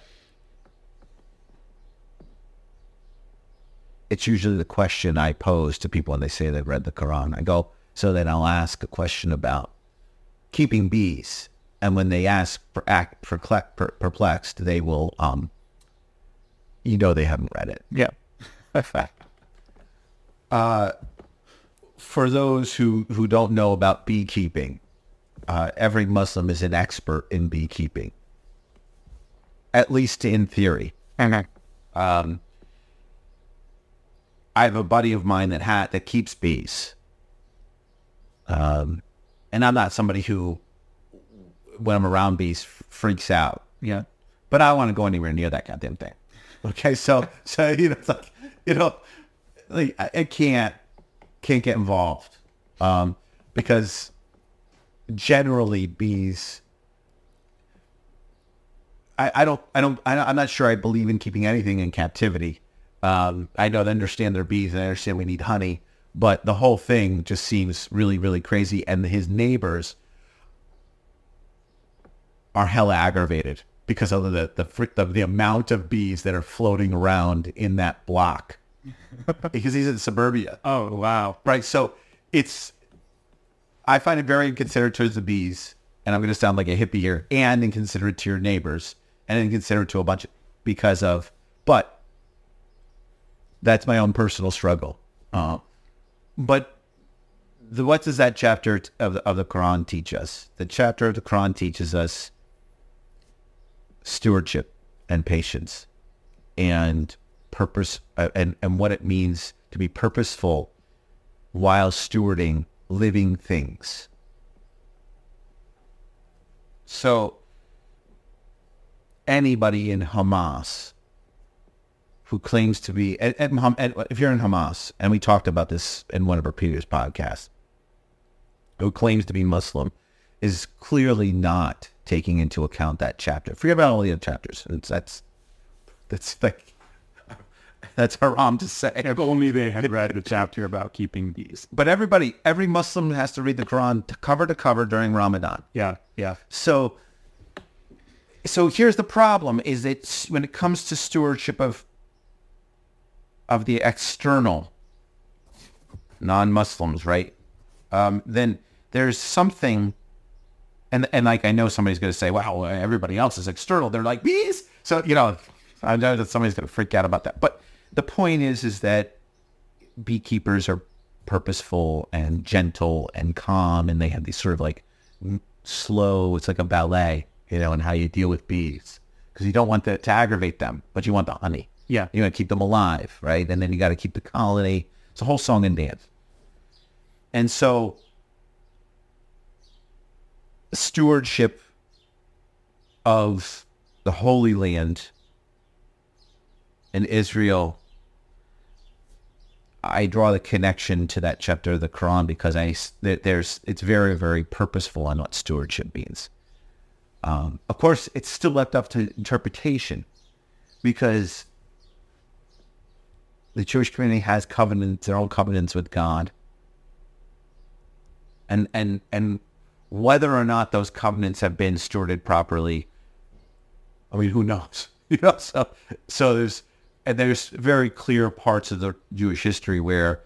it's usually the question I pose to people when they say they've read the Quran. I go, so then I'll ask a question about keeping bees. And when they ask for act for per, perplexed, they will, um, you know, they haven't read it. Yeah. (laughs) For those who, who don't know about beekeeping, uh, every Muslim is an expert in beekeeping, at least in theory. Okay. Um, I have a buddy of mine that hat that keeps bees. Um, and I'm not somebody who, when I'm around bees, freaks out. Yeah. But I don't want to go anywhere near that goddamn thing. Okay, so so you know, it's like you know, like I, can't can't get involved um, because generally bees. I, I don't I don't I, I'm not sure I believe in keeping anything in captivity. Um, I don't understand their bees and I understand we need honey, but the whole thing just seems really really crazy. And his neighbors are hella aggravated because of the the, the the amount of bees that are floating around in that block. (laughs) because he's in suburbia, Oh wow. right? So it's I find it very inconsiderate towards the bees, and I'm going to sound like a hippie here, and inconsiderate to your neighbors, and inconsiderate to a bunch of because of, but that's my own personal struggle. Uh, but the, what does that chapter of the, of the Quran teach us? The chapter of the Quran teaches us stewardship and patience and purpose uh, and, and what it means to be purposeful while stewarding living things. So anybody in Hamas who claims to be, and, Ham- and if you're in Hamas, and we talked about this in one of our previous podcasts, who claims to be Muslim is clearly not taking into account that chapter. Forget about all the other chapters. It's, that's that's like (laughs) that's haram to say. If only they had read the chapter about keeping bees. But everybody, every Muslim has to read the Quran to cover to cover during Ramadan. Yeah. Yeah. So, so here's the problem: is that when it comes to stewardship of of the external non-Muslims, right? Um, then there's something, and and like I know somebody's going to say, "Wow, everybody else is external." They're like bees, so you know, I know that somebody's going to freak out about that. But the point is, is that beekeepers are purposeful and gentle and calm, and they have these sort of like slow. It's like a ballet, you know, and how you deal with bees because you don't want that to aggravate them, but you want the honey. Yeah. You want to keep them alive, right? And then you got to keep the colony. It's a whole song and dance. And so stewardship of the Holy Land and Israel, I draw the connection to that chapter of the Quran because I there's it's very very purposeful on what stewardship means. Um, of course, it's still left up to interpretation because the Jewish community has covenants, their own covenants with God. And and and whether or not those covenants have been stewarded properly, I mean, who knows? (laughs) You know, so so there's and there's very clear parts of the Jewish history where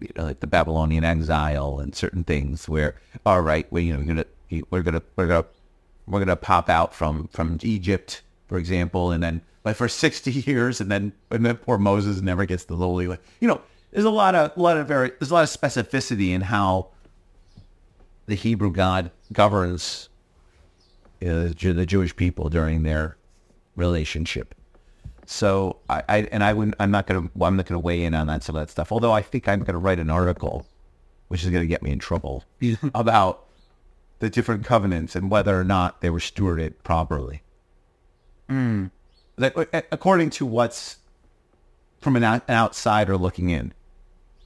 you know, like the Babylonian exile and certain things where, all right, we, you know, we're gonna, we're gonna, we're gonna, we're gonna pop out from from Egypt, for example, and then like for sixty (laughs) years, and then and then poor Moses never gets the lowly. You know, there's a lot of a lot of very there's a lot of specificity in how the Hebrew God governs uh, the Jewish people during their relationship. So I, I and I wouldn't. I'm not gonna. I'm not gonna weigh in on that some of that stuff. Although I think I'm gonna write an article, which is gonna get me in trouble (laughs) about the different covenants and whether or not they were stewarded properly. Like, according to what's from an, out, an outsider looking in,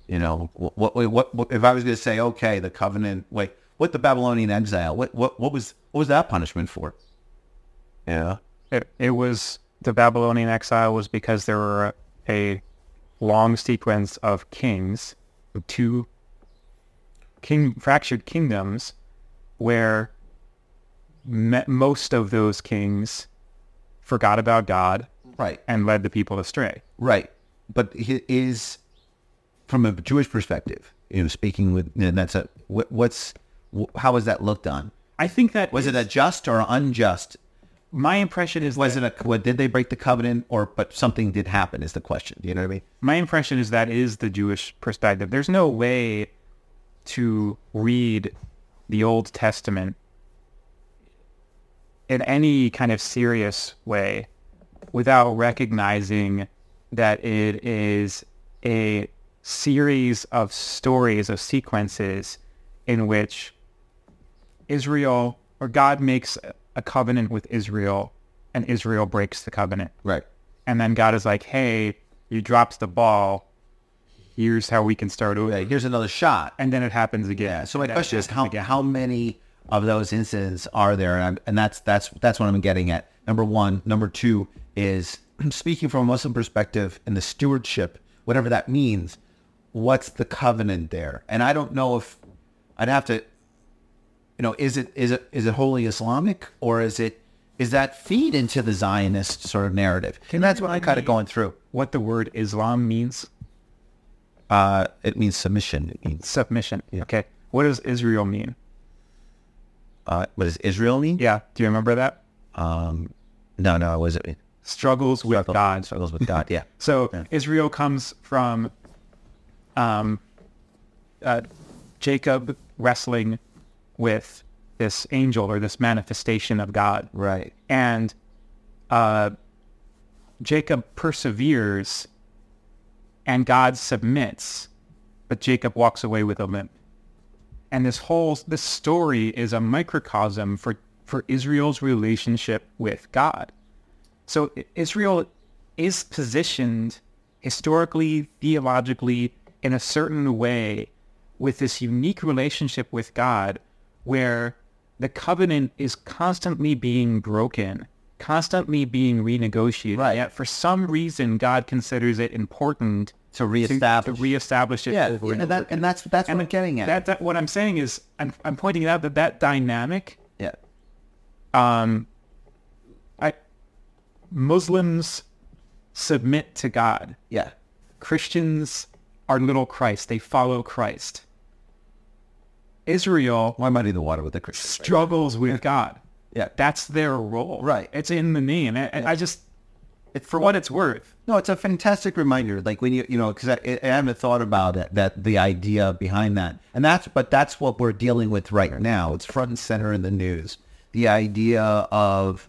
you know, what, what, what, what if I was going to say, okay, the covenant, wait, what the Babylonian exile, what, what, what was, what was that punishment for? Yeah. It, it was the Babylonian exile was because there were a, a long sequence of kings, two king fractured kingdoms, where me, most of those kings forgot about God Right. and led the people astray. Right. But he is from a Jewish perspective, you know, speaking with, and that's a, what, what's, wh- how was that looked on? I think that Was is- it a just or unjust? my impression is Was it a, what, did they break the covenant or, but something did happen is the question. Do you know what I mean? my impression is that is the Jewish perspective. There's no way to read the Old Testament in any kind of serious way without recognizing that it is a series of stories, of sequences in which Israel or God makes a covenant with Israel and Israel breaks the covenant. Right. And then God is like, hey, you dropped the ball. Here's how we can start over. Here's another shot. And then it happens again. Yeah. So my question is how again. how many of those incidents are there? And, I'm, and that's that's that's what I'm getting at. Number one. Number two is (clears throat) speaking from a Muslim perspective and the stewardship, whatever that means. What's the covenant there? And I don't know if I'd have to. You know, is it is it is it wholly Islamic or is it is that feed into the Zionist sort of narrative? and that's what I'm kind of going through. what the word Islam means? Uh, it means submission. It means Submission. Okay. What does Israel mean? uh, what does Israel mean? Yeah. Do you remember that? Um, no, no, was it Struggles with Struggle- God. Struggles with God. Yeah. (laughs) So Israel comes from um, uh, Jacob wrestling with this angel or this manifestation of God. Right. And uh, Jacob perseveres and God submits, but Jacob walks away with a limp. And this whole this story is a microcosm for, for Israel's relationship with God. So Israel is positioned historically, theologically, in a certain way with this unique relationship with God where the covenant is constantly being broken, constantly being renegotiated. Right. Yet for some reason, God considers it important To reestablish. to reestablish it yeah, over and, and, that, and that's that's what I'm getting at. That, that what I'm saying is I'm I'm pointing out that that dynamic yeah. um, I Muslims submit to God. Yeah. Christians are little Christ. They follow Christ. Israel Why muddy the water with the Christians? struggles with God. Yeah. That's their role. Right. It's in the name. I, I just, for what it's worth. No, it's a fantastic reminder. Like when you, you know, because I, I haven't thought about it, that the idea behind that, and that's, but that's what we're dealing with right now. It's front and center in the news. The idea of,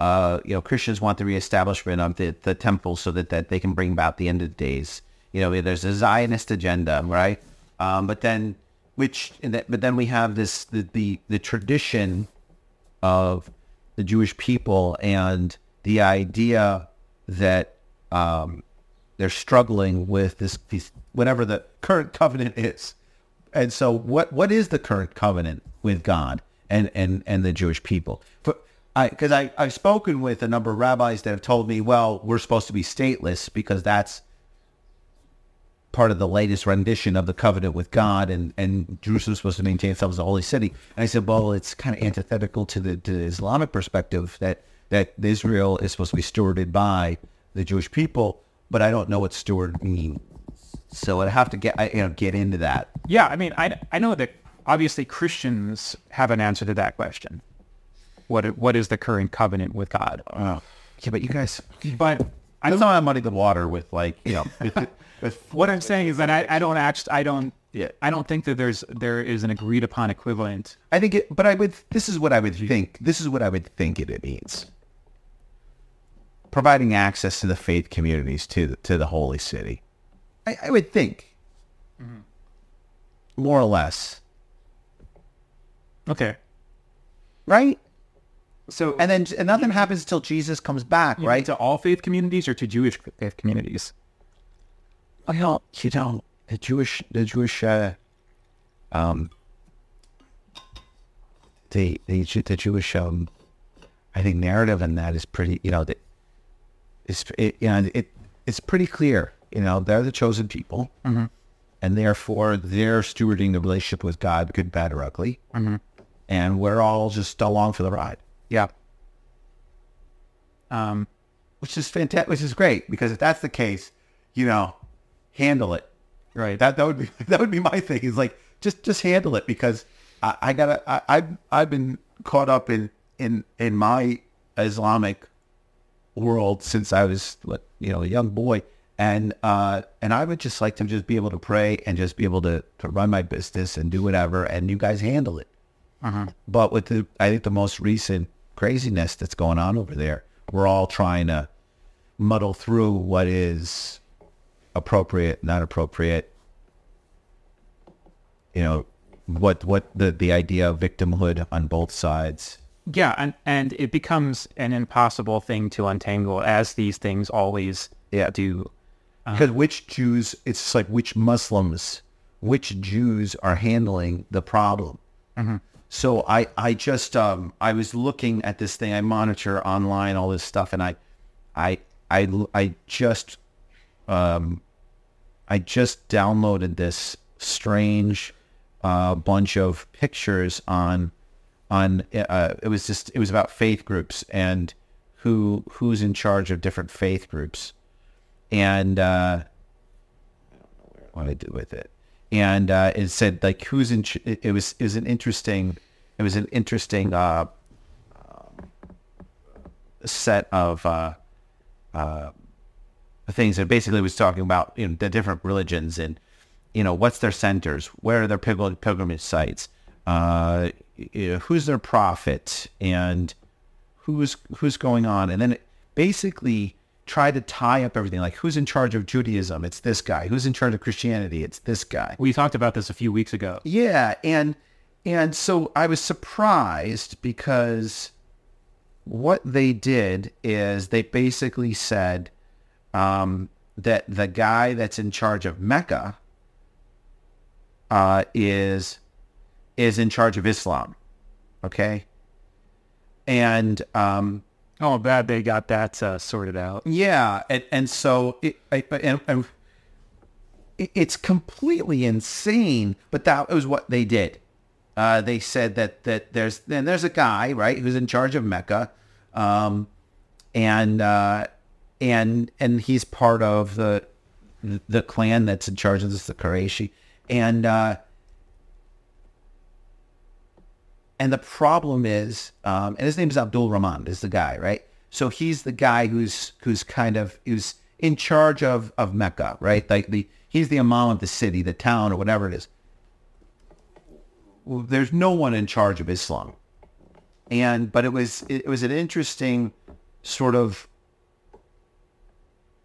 uh, you know, Christians want the reestablishment of the, the temple so that, that they can bring about the end of days. You know, there's a Zionist agenda, right? Um, but then, which, that, but then we have this the the, the tradition of the Jewish people and the idea that um, they're struggling with this, these, whatever the current covenant is. And so what, what is the current covenant with God and, and, and the Jewish people? For, I, cause I, I've spoken with a number of rabbis that have told me, well, we're supposed to be stateless because that's part of the latest rendition of the covenant with God, and, and Jerusalem's supposed to maintain itself as a holy city. And I said, well, it's kind of antithetical to the to the Islamic perspective that that Israel is supposed to be stewarded by the Jewish people, but I don't know what steward means. So I'd have to get I, you know get into that. Yeah. I mean, I, I know that obviously Christians have an answer to that question. What, what is the current covenant with God? Oh, yeah, but you guys, But I I don't don't want muddy the water with like you know. What I'm saying is that I, I don't actually I don't Yeah. I don't think that there's there is an agreed upon equivalent. I think it, but I would. This is what I would think. This is what I would think it, it means. Providing access to the faith communities to the, to the holy city. I, I would think, mm-hmm. more or less, Okay. right? So And then and nothing happens until Jesus comes back, right? to all faith communities or to Jewish faith communities? Well, you know, the Jewish, the Jewish, uh, um, the the the Jewish, um, I think narrative in that is pretty, you know, that it's it, you know it it's pretty clear. You know, they're the chosen people, and therefore they're stewarding the relationship with God, good, bad, or ugly, and we're all just along for the ride, Yeah. Um, which is fantastic, which is great because if that's the case, you know, handle it. right. That that would be (laughs) that would be my thing. Is like just just handle it because I, I gotta I I've, I've been caught up in in in my Islamic world since I was you know a young boy, and uh and I would just like to just be able to pray and just be able to to run my business and do whatever, and you guys handle it. But with the, I think the most recent craziness that's going on over there, we're all trying to muddle through what is appropriate, not appropriate. You know, what what the the idea of victimhood on both sides. Yeah, and and it becomes an impossible thing to untangle, as these things always Yeah. do. Because which Jews, it's like which Muslims, which Jews are handling the problem. So I, I just, um, I was looking at this thing. I monitor online all this stuff, and I, I, I, I just, um, I just downloaded this strange uh, bunch of pictures on, on. Uh, it was just, it was about faith groups and who, who's in charge of different faith groups and uh, I don't know what I did with it. And uh, it said like who's in. Ch- it, was it was an interesting. It was an interesting uh, set of uh, uh, things. It basically was talking about you know the different religions and you know what's their centers, where are their pilgrimage sites, uh, you know, who's their prophet, and who's who's going on, and then it basically try to tie up everything. Like who's in charge of Judaism? It's this guy. Who's in charge of Christianity? It's this guy. We talked about this a few weeks ago. Yeah, and and so I was surprised because what they did is they basically said um, that the guy that's in charge of Mecca uh, is is in charge of Islam. Okay, and um, Oh, bad they got that uh, sorted out. yeah, and, and so it, I, and, and it- it's completely insane. But that was what they did. Uh, they said that that there's then there's a guy right who's in charge of Mecca, um, and uh, and and he's part of the the clan that's in charge of this, the Qurayshi, and uh, and the problem is, um, and his name is Abdul Rahman, is the guy, right? So he's the guy who's who's kind of who's in charge of of Mecca, right? Like the he's the imam of the city, the town, or whatever it is. Well, there's no one in charge of Islam, and but it was it was an interesting sort of.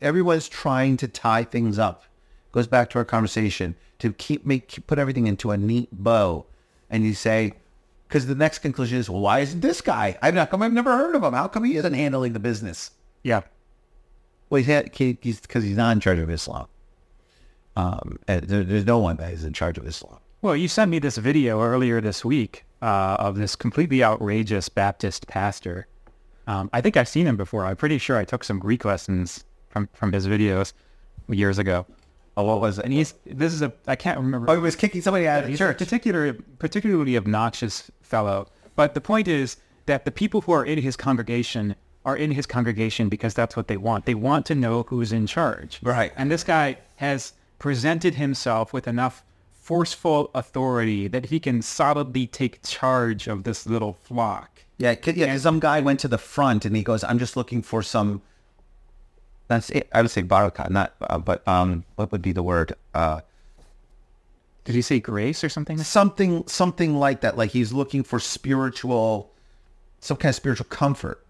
Everyone's trying to tie things up. Goes back to our conversation to keep make keep, put everything into a neat bow, and you say, because the next conclusion is, well, why isn't this guy? I've not come. I've never heard of him. How come he isn't handling the business? Yeah. Well, he's because he's not in charge of Islam. Um, there, there's no one that is in charge of Islam. Well, you sent me this video earlier this week uh, of this completely outrageous Baptist pastor. Um, I think I've seen him before. I'm pretty sure I took some Greek lessons from, from his videos years ago. Oh, what was it? And he's this is a I can't remember. Oh, he was kicking somebody out of the church. a particular, particularly obnoxious fellow. But the point is that the people who are in his congregation are in his congregation because that's what they want. They want to know who's in charge. Right. And this guy has presented himself with enough forceful authority that he can solidly take charge of this little flock. Yeah, yeah. some guy went to the front and he goes, "I'm just looking for some." That's it. I would say barakah, not, uh, but um, what would be the word? Uh, Did he say grace or something? something, something like that. Like he's looking for spiritual, some kind of spiritual comfort.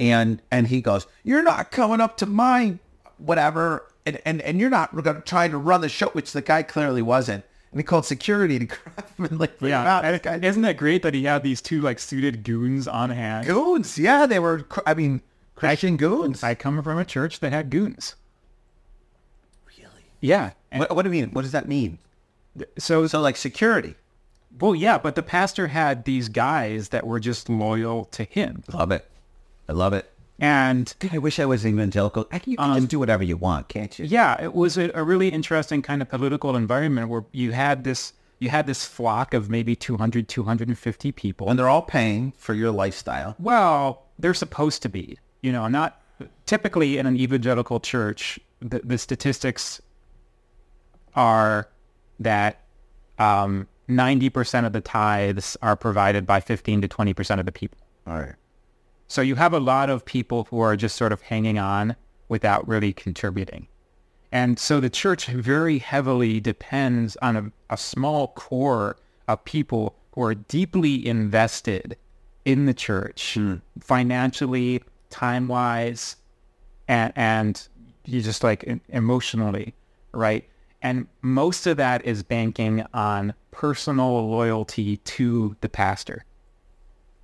And and he goes, "You're not coming up to my whatever, and and, and you're not going to try to run the show," which the guy clearly wasn't. And he called security to (laughs) grab him and like bring him out. Yeah. Isn't that great that he had these two like suited goons on hand? goons. Yeah, they were. I mean, Christian goons. I come from a church that had goons. really? Yeah. And What, what do you mean? What does that mean? so So like security. Well, yeah, but the pastor had these guys that were just loyal to him. Love it. I love it. And I wish I was evangelical. I can, you can just um, do whatever you want, can't you? yeah, it was a, a really interesting kind of political environment where you had this you had this flock of maybe 200, 250 people. And they're all paying for your lifestyle. Well, they're supposed to be, you know, not typically in an evangelical church, the, the statistics are that um, 90% of the tithes are provided by 15 to 20% of the people. All right. So you have a lot of people who are just sort of hanging on without really contributing. And so the church very heavily depends on a, a small core of people who are deeply invested in the church, financially, time wise, and and you just like emotionally, right? And most of that is banking on personal loyalty to the pastor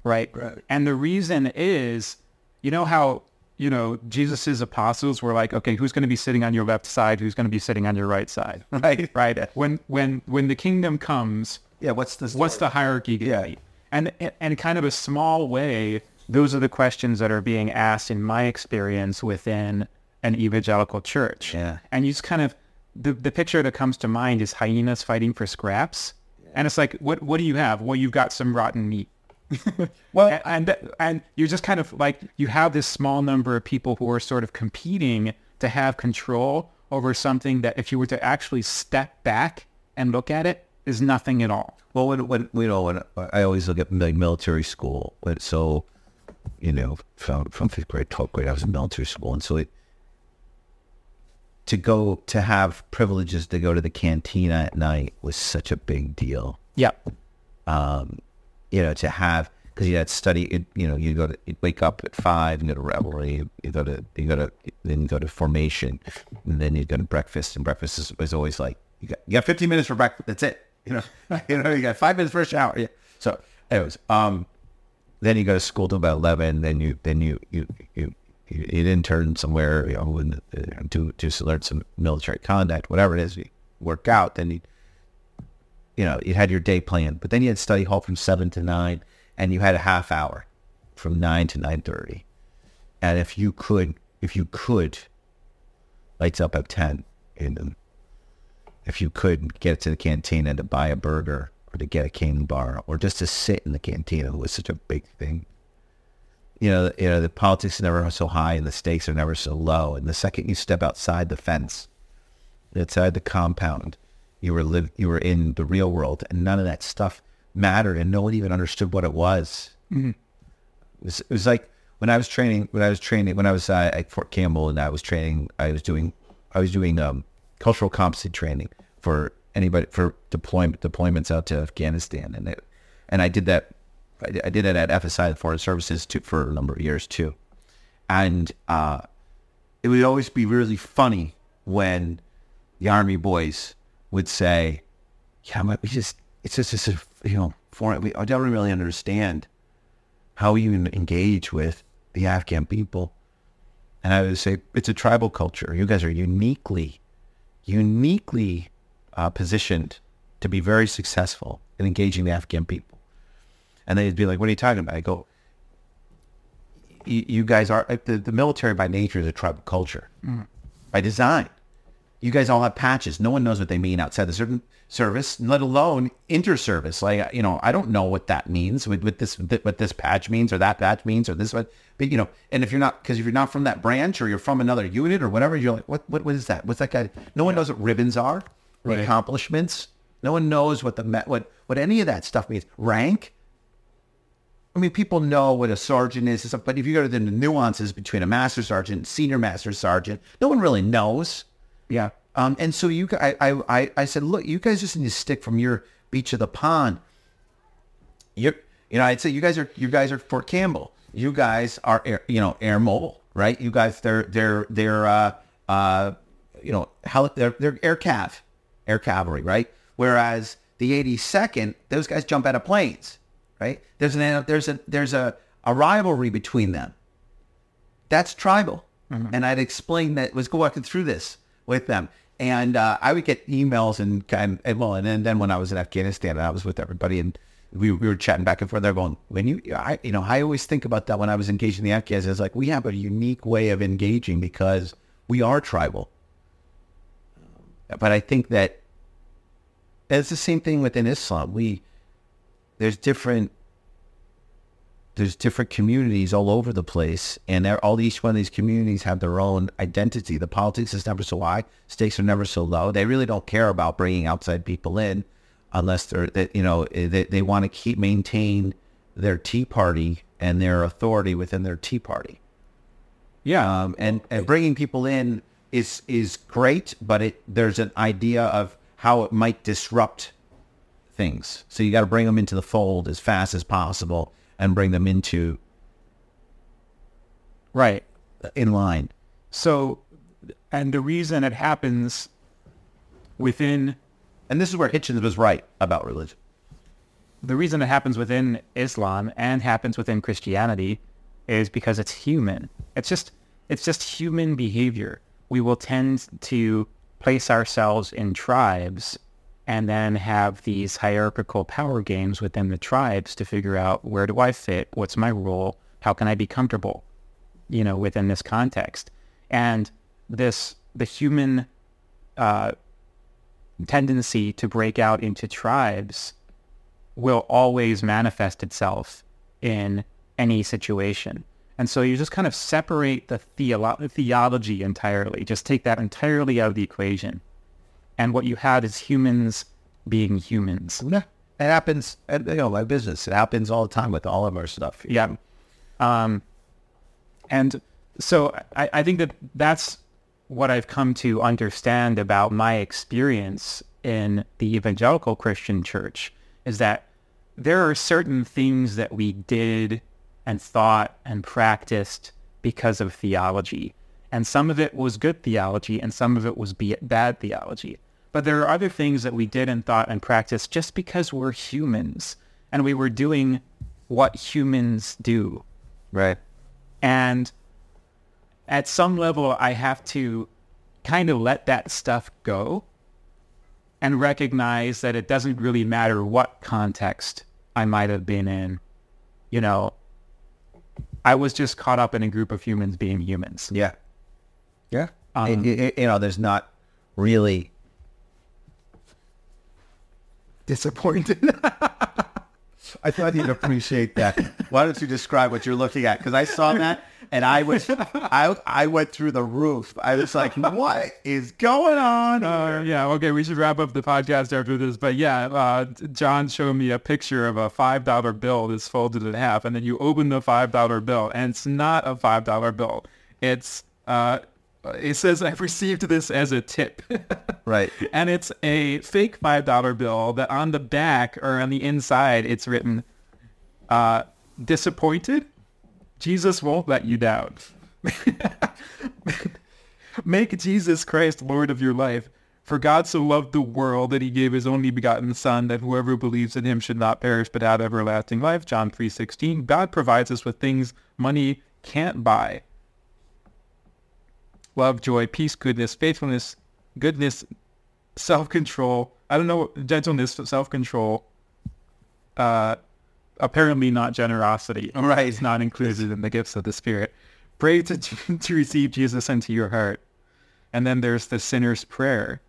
right? Right. And the reason is, you know how you know Jesus's apostles were like, okay, who's going to be sitting on your left side? Who's going to be sitting on your right side? (laughs) Right. Right. When when when the kingdom comes, Yeah. What's the what's the hierarchy Yeah. be? And and kind of a small way, those are the questions that are being asked in my experience within an evangelical church. Yeah. And you just kind of the the picture that comes to mind is hyenas fighting for scraps. And it's like, what what do you have? Well, you've got some rotten meat. (laughs) Well, and, and and you're just kind of like you have this small number of people who are sort of competing to have control over something that if you were to actually step back and look at it is nothing at all. Well, when when you know when I always look at like military school, so you know from from fifth grade, twelfth grade, I was in military school, and so it to go to have privileges to go to the cantina at night was such a big deal. Yep. Um, you know, to have because you had study, it, you know, you go to you wake up at five, you go to revelry, you go to you go to then you go to formation, and then you go to breakfast, and breakfast is, is always like you got you got fifteen minutes for breakfast. That's it. You know, (laughs) you know, you got five minutes for a shower. Yeah. So, anyways, um, then you go to school till about eleven. Then you then you you you you, you intern somewhere, you know, uh, to learn some military conduct, whatever it is. You work out, then you you know, you had your day planned, but then you had study hall from seven to nine, and you had a half hour from nine to nine thirty. And if you could, if you could, lights up at ten, and if you could get to the cantina to buy a burger or to get a cane bar or just to sit in the cantina, was such a big thing. You know, you know, the politics are never so high and the stakes are never so low. And the second you step outside the fence, outside the compound, you were live, you were in the real world, and none of that stuff mattered, and no one even understood what it was. It was, it was like when I was training, when I was training, when I was uh, at Fort Campbell, and I was training, I was doing, I was doing um, cultural competency training for anybody for deployment deployments out to Afghanistan, and it, and I did that, I did, it at FSI, the Foreign Services, too, for a number of years too, and uh, it would always be really funny when the army boys would say, "Yeah, we just it's just this you know foreign. We I don't really understand how you en- engage with the Afghan people." And I would say, "It's a tribal culture. You guys are uniquely, uniquely uh, positioned to be very successful in engaging the Afghan people." And they'd be like, "What are you talking about?" I go, "You, you guys are the the military by nature is a tribal culture by design." you guys all have patches. No one knows what they mean outside the certain service, let alone inter-service. Like, you know, I don't know what that means, with, this, what this patch means, or that patch means, or this one. But you know, and if you're not, because if you're not from that branch, or you're from another unit, or whatever, you're like, what, what, what is that? What's that guy? No one knows what ribbons are, Right. accomplishments. No one knows what the what what any of that stuff means. Rank. I mean, people know what a sergeant is, and stuff, but if you go to the nuances between a master sergeant, senior master sergeant, no one really knows. Yeah. Um, and so you, I, I, I said, look, you guys just need to stick from your beach of the pond. You, you know, I'd say you guys are, you guys are Fort Campbell. You guys are, air, you know, air mobile, right? You guys, they're, they're, they're, uh, uh, you know, heli- they're, they're air cav, air cavalry, right? Whereas the 82nd, those guys jump out of planes, right? There's an, there's a, there's a, a rivalry between them. That's tribal. And I'd explain that was walking through this with them. And uh, I would get emails and kind and well, and then, then when I was in Afghanistan, and I was with everybody, and we, we were chatting back and forth. They're going, when you, I, you know, I always think about that when I was engaged in the Afghans. It's like we have a unique way of engaging because we are tribal. But I think that it's the same thing within Islam. We there's different there's different communities all over the place, and they're- all each one of these communities have their own identity. The politics is never so high, stakes are never so low. They really don't care about bringing outside people in, unless they're that you know they, they want to keep maintain their Tea Party and their authority within their Tea Party. Yeah. Um, and, and bringing people in is is great, but it there's an idea of how it might disrupt things. So you got to bring them into the fold as fast as possible and bring them into Right. in line. So, and the reason it happens within And this is where Hitchens was right about religion. the reason it happens within Islam and happens within Christianity is because it's human. It's just it's just human behavior. We will tend to place ourselves in tribes and then have these hierarchical power games within the tribes to figure out where do I fit? What's my role? How can I be comfortable? You know, within this context. And this the human uh, tendency to break out into tribes will always manifest itself in any situation. And so you just kind of separate the theolo- theology entirely, just take that entirely out of the equation. And what you have is humans being humans. Yeah. It happens, you know, my business. It happens all the time with all of our stuff. Yeah. Um, and so I, I think that that's what I've come to understand about my experience in the evangelical Christian church is that there are certain things that we did and thought and practiced because of theology. And some of it was good theology and some of it was bad theology. But there are other things that we did and thought and practiced just because we're humans and we were doing what humans do. Right. And at some level, I have to kind of let that stuff go and recognize that it doesn't really matter what context I might have been in. You know, I was just caught up in a group of humans being humans. Yeah. Yeah. Um, It- it- you know, there's not really disappointed. (laughs) I thought you'd appreciate that. Why don't you describe what you're looking at? Because I saw that and I was, I, I went through the roof. I was like, what is going on? Uh, yeah, okay, we should wrap up the podcast after this. But yeah, uh, John showed me a picture of a $5 bill that's folded in half. And then you open the $5 bill, and it's not a $5 bill. It's, uh, it says, I've received this as a tip. (laughs) right. and it's a fake $5 bill that on the back or on the inside, it's written, uh, disappointed? Jesus won't let you down. (laughs) Make Jesus Christ Lord of your life. For God so loved the world that he gave his only begotten Son, that whoever believes in him should not perish but have everlasting life. John 3.16. God provides us with things money can't buy. Love, joy, peace, goodness, faithfulness, goodness, self-control. I don't know, gentleness, self-control. Uh, apparently not generosity. (laughs) Right. It's not included in the gifts of the Spirit. Pray to, (laughs) to receive Jesus into your heart. And then there's the sinner's prayer.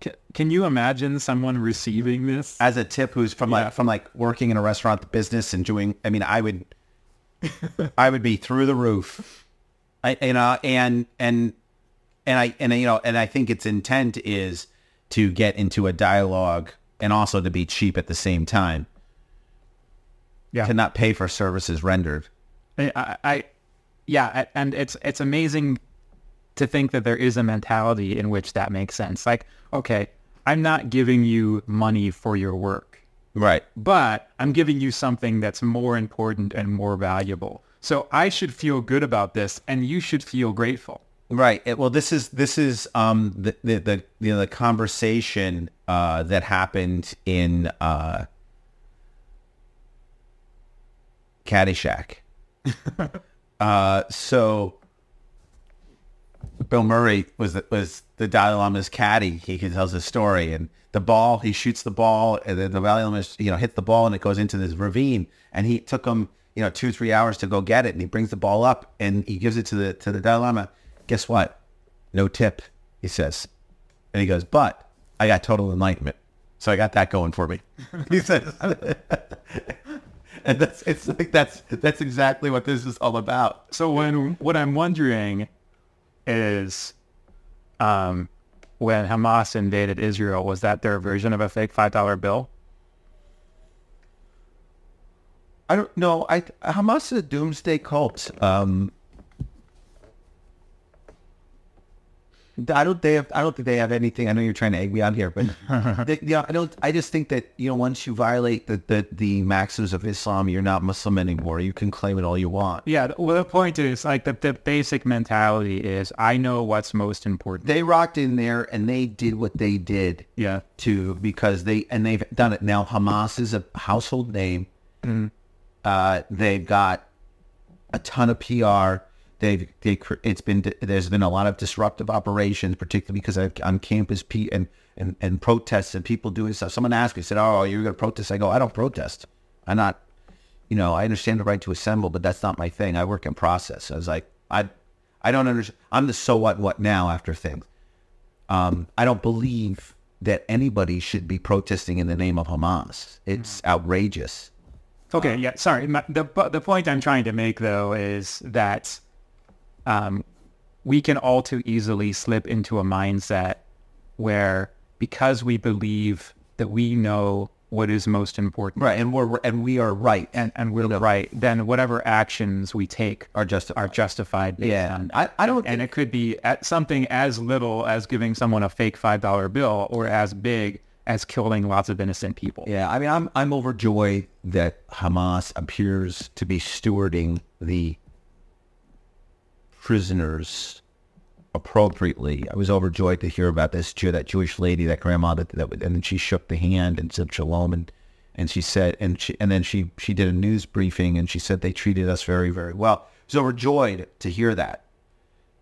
Can, can you imagine someone receiving this? As a tip who's from Yeah. like, from like working in a restaurant business and doing, I mean, I would, (laughs) I would be through the roof. I, you know, and, and, and I, and you know, and I think its intent is to get into a dialogue and also to be cheap at the same time. Yeah. To not pay for services rendered. I, I, yeah, and it's it's amazing to think that there is a mentality in which that makes sense. Like, okay, I'm not giving you money for your work, Right. but I'm giving you something that's more important and more valuable. So I should feel good about this, and you should feel grateful. Right. It- well, this is this is um the the the, you know, the conversation uh, that happened in uh, Caddyshack. (laughs) uh, so Bill Murray was the, was the Dalai Lama's caddy. He tells his story, and the ball he shoots the ball, and then the Dalai Lama you know hit the ball, and it goes into this ravine. And he took him you know two three hours to go get it, and he brings the ball up, and he gives it to the to the Dalai Lama. Guess what? No tip, he says, and he goes, but I got total enlightenment, so I got that going for me. (laughs) he says. (laughs) And that's it's like that's that's exactly what this is all about. So when what I'm wondering is, um, when Hamas invaded Israel, was that their version of a fake five dollar bill? I don't know. I Hamas is a doomsday cult. Um, I don't. They have. I don't think they have anything. I know you're trying to egg me on here, but (laughs) (laughs) they, yeah, I don't. I just think that you know, once you violate the, the the maxims of Islam, you're not Muslim anymore. You can claim it all you want. Yeah. Well, the point is like the, the basic mentality is I know what's most important. They rocked in there and they did what they did. Yeah. To because they and they've done it now. Hamas is a household name. Uh, they've got a ton of PR. They've they it's been there's been a lot of disruptive operations, particularly because I've, on campus pe- and, and and protests and people doing stuff. Someone asked me, said, "Oh, you're going to protest?" I go, "I don't protest. I'm not. You know, I understand the right to assemble, but that's not my thing. I work in process." I was like, "I, I don't understand. I'm the so what what now after things. Um, I don't believe that anybody should be protesting in the name of Hamas. It's outrageous." Okay, yeah, sorry. My, the the point I'm trying to make though is that um, we can all too easily slip into a mindset where because we believe that we know what is most important Right, and we're and we are right. and, and we're right, then whatever actions we take Are justified. are justified based Yeah, on I, I don't. and it could be at something as little as giving someone a fake five dollar bill or as big as killing lots of innocent people. Yeah, I mean, I'm I'm overjoyed that Hamas appears to be stewarding the prisoners appropriately. I was overjoyed to hear about this Jew, that Jewish lady, that grandma that, that and then she shook the hand and said shalom and and she said and she and then she she did a news briefing and she said they treated us very very well. I was overjoyed to hear that.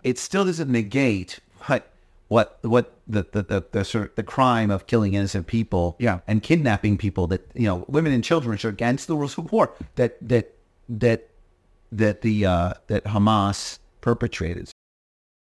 It still doesn't negate what what what the the the, the, sort the crime of killing innocent people Yeah. and kidnapping people that you know women and children which are against the rules of war that that that that the uh, that Hamas perpetrated.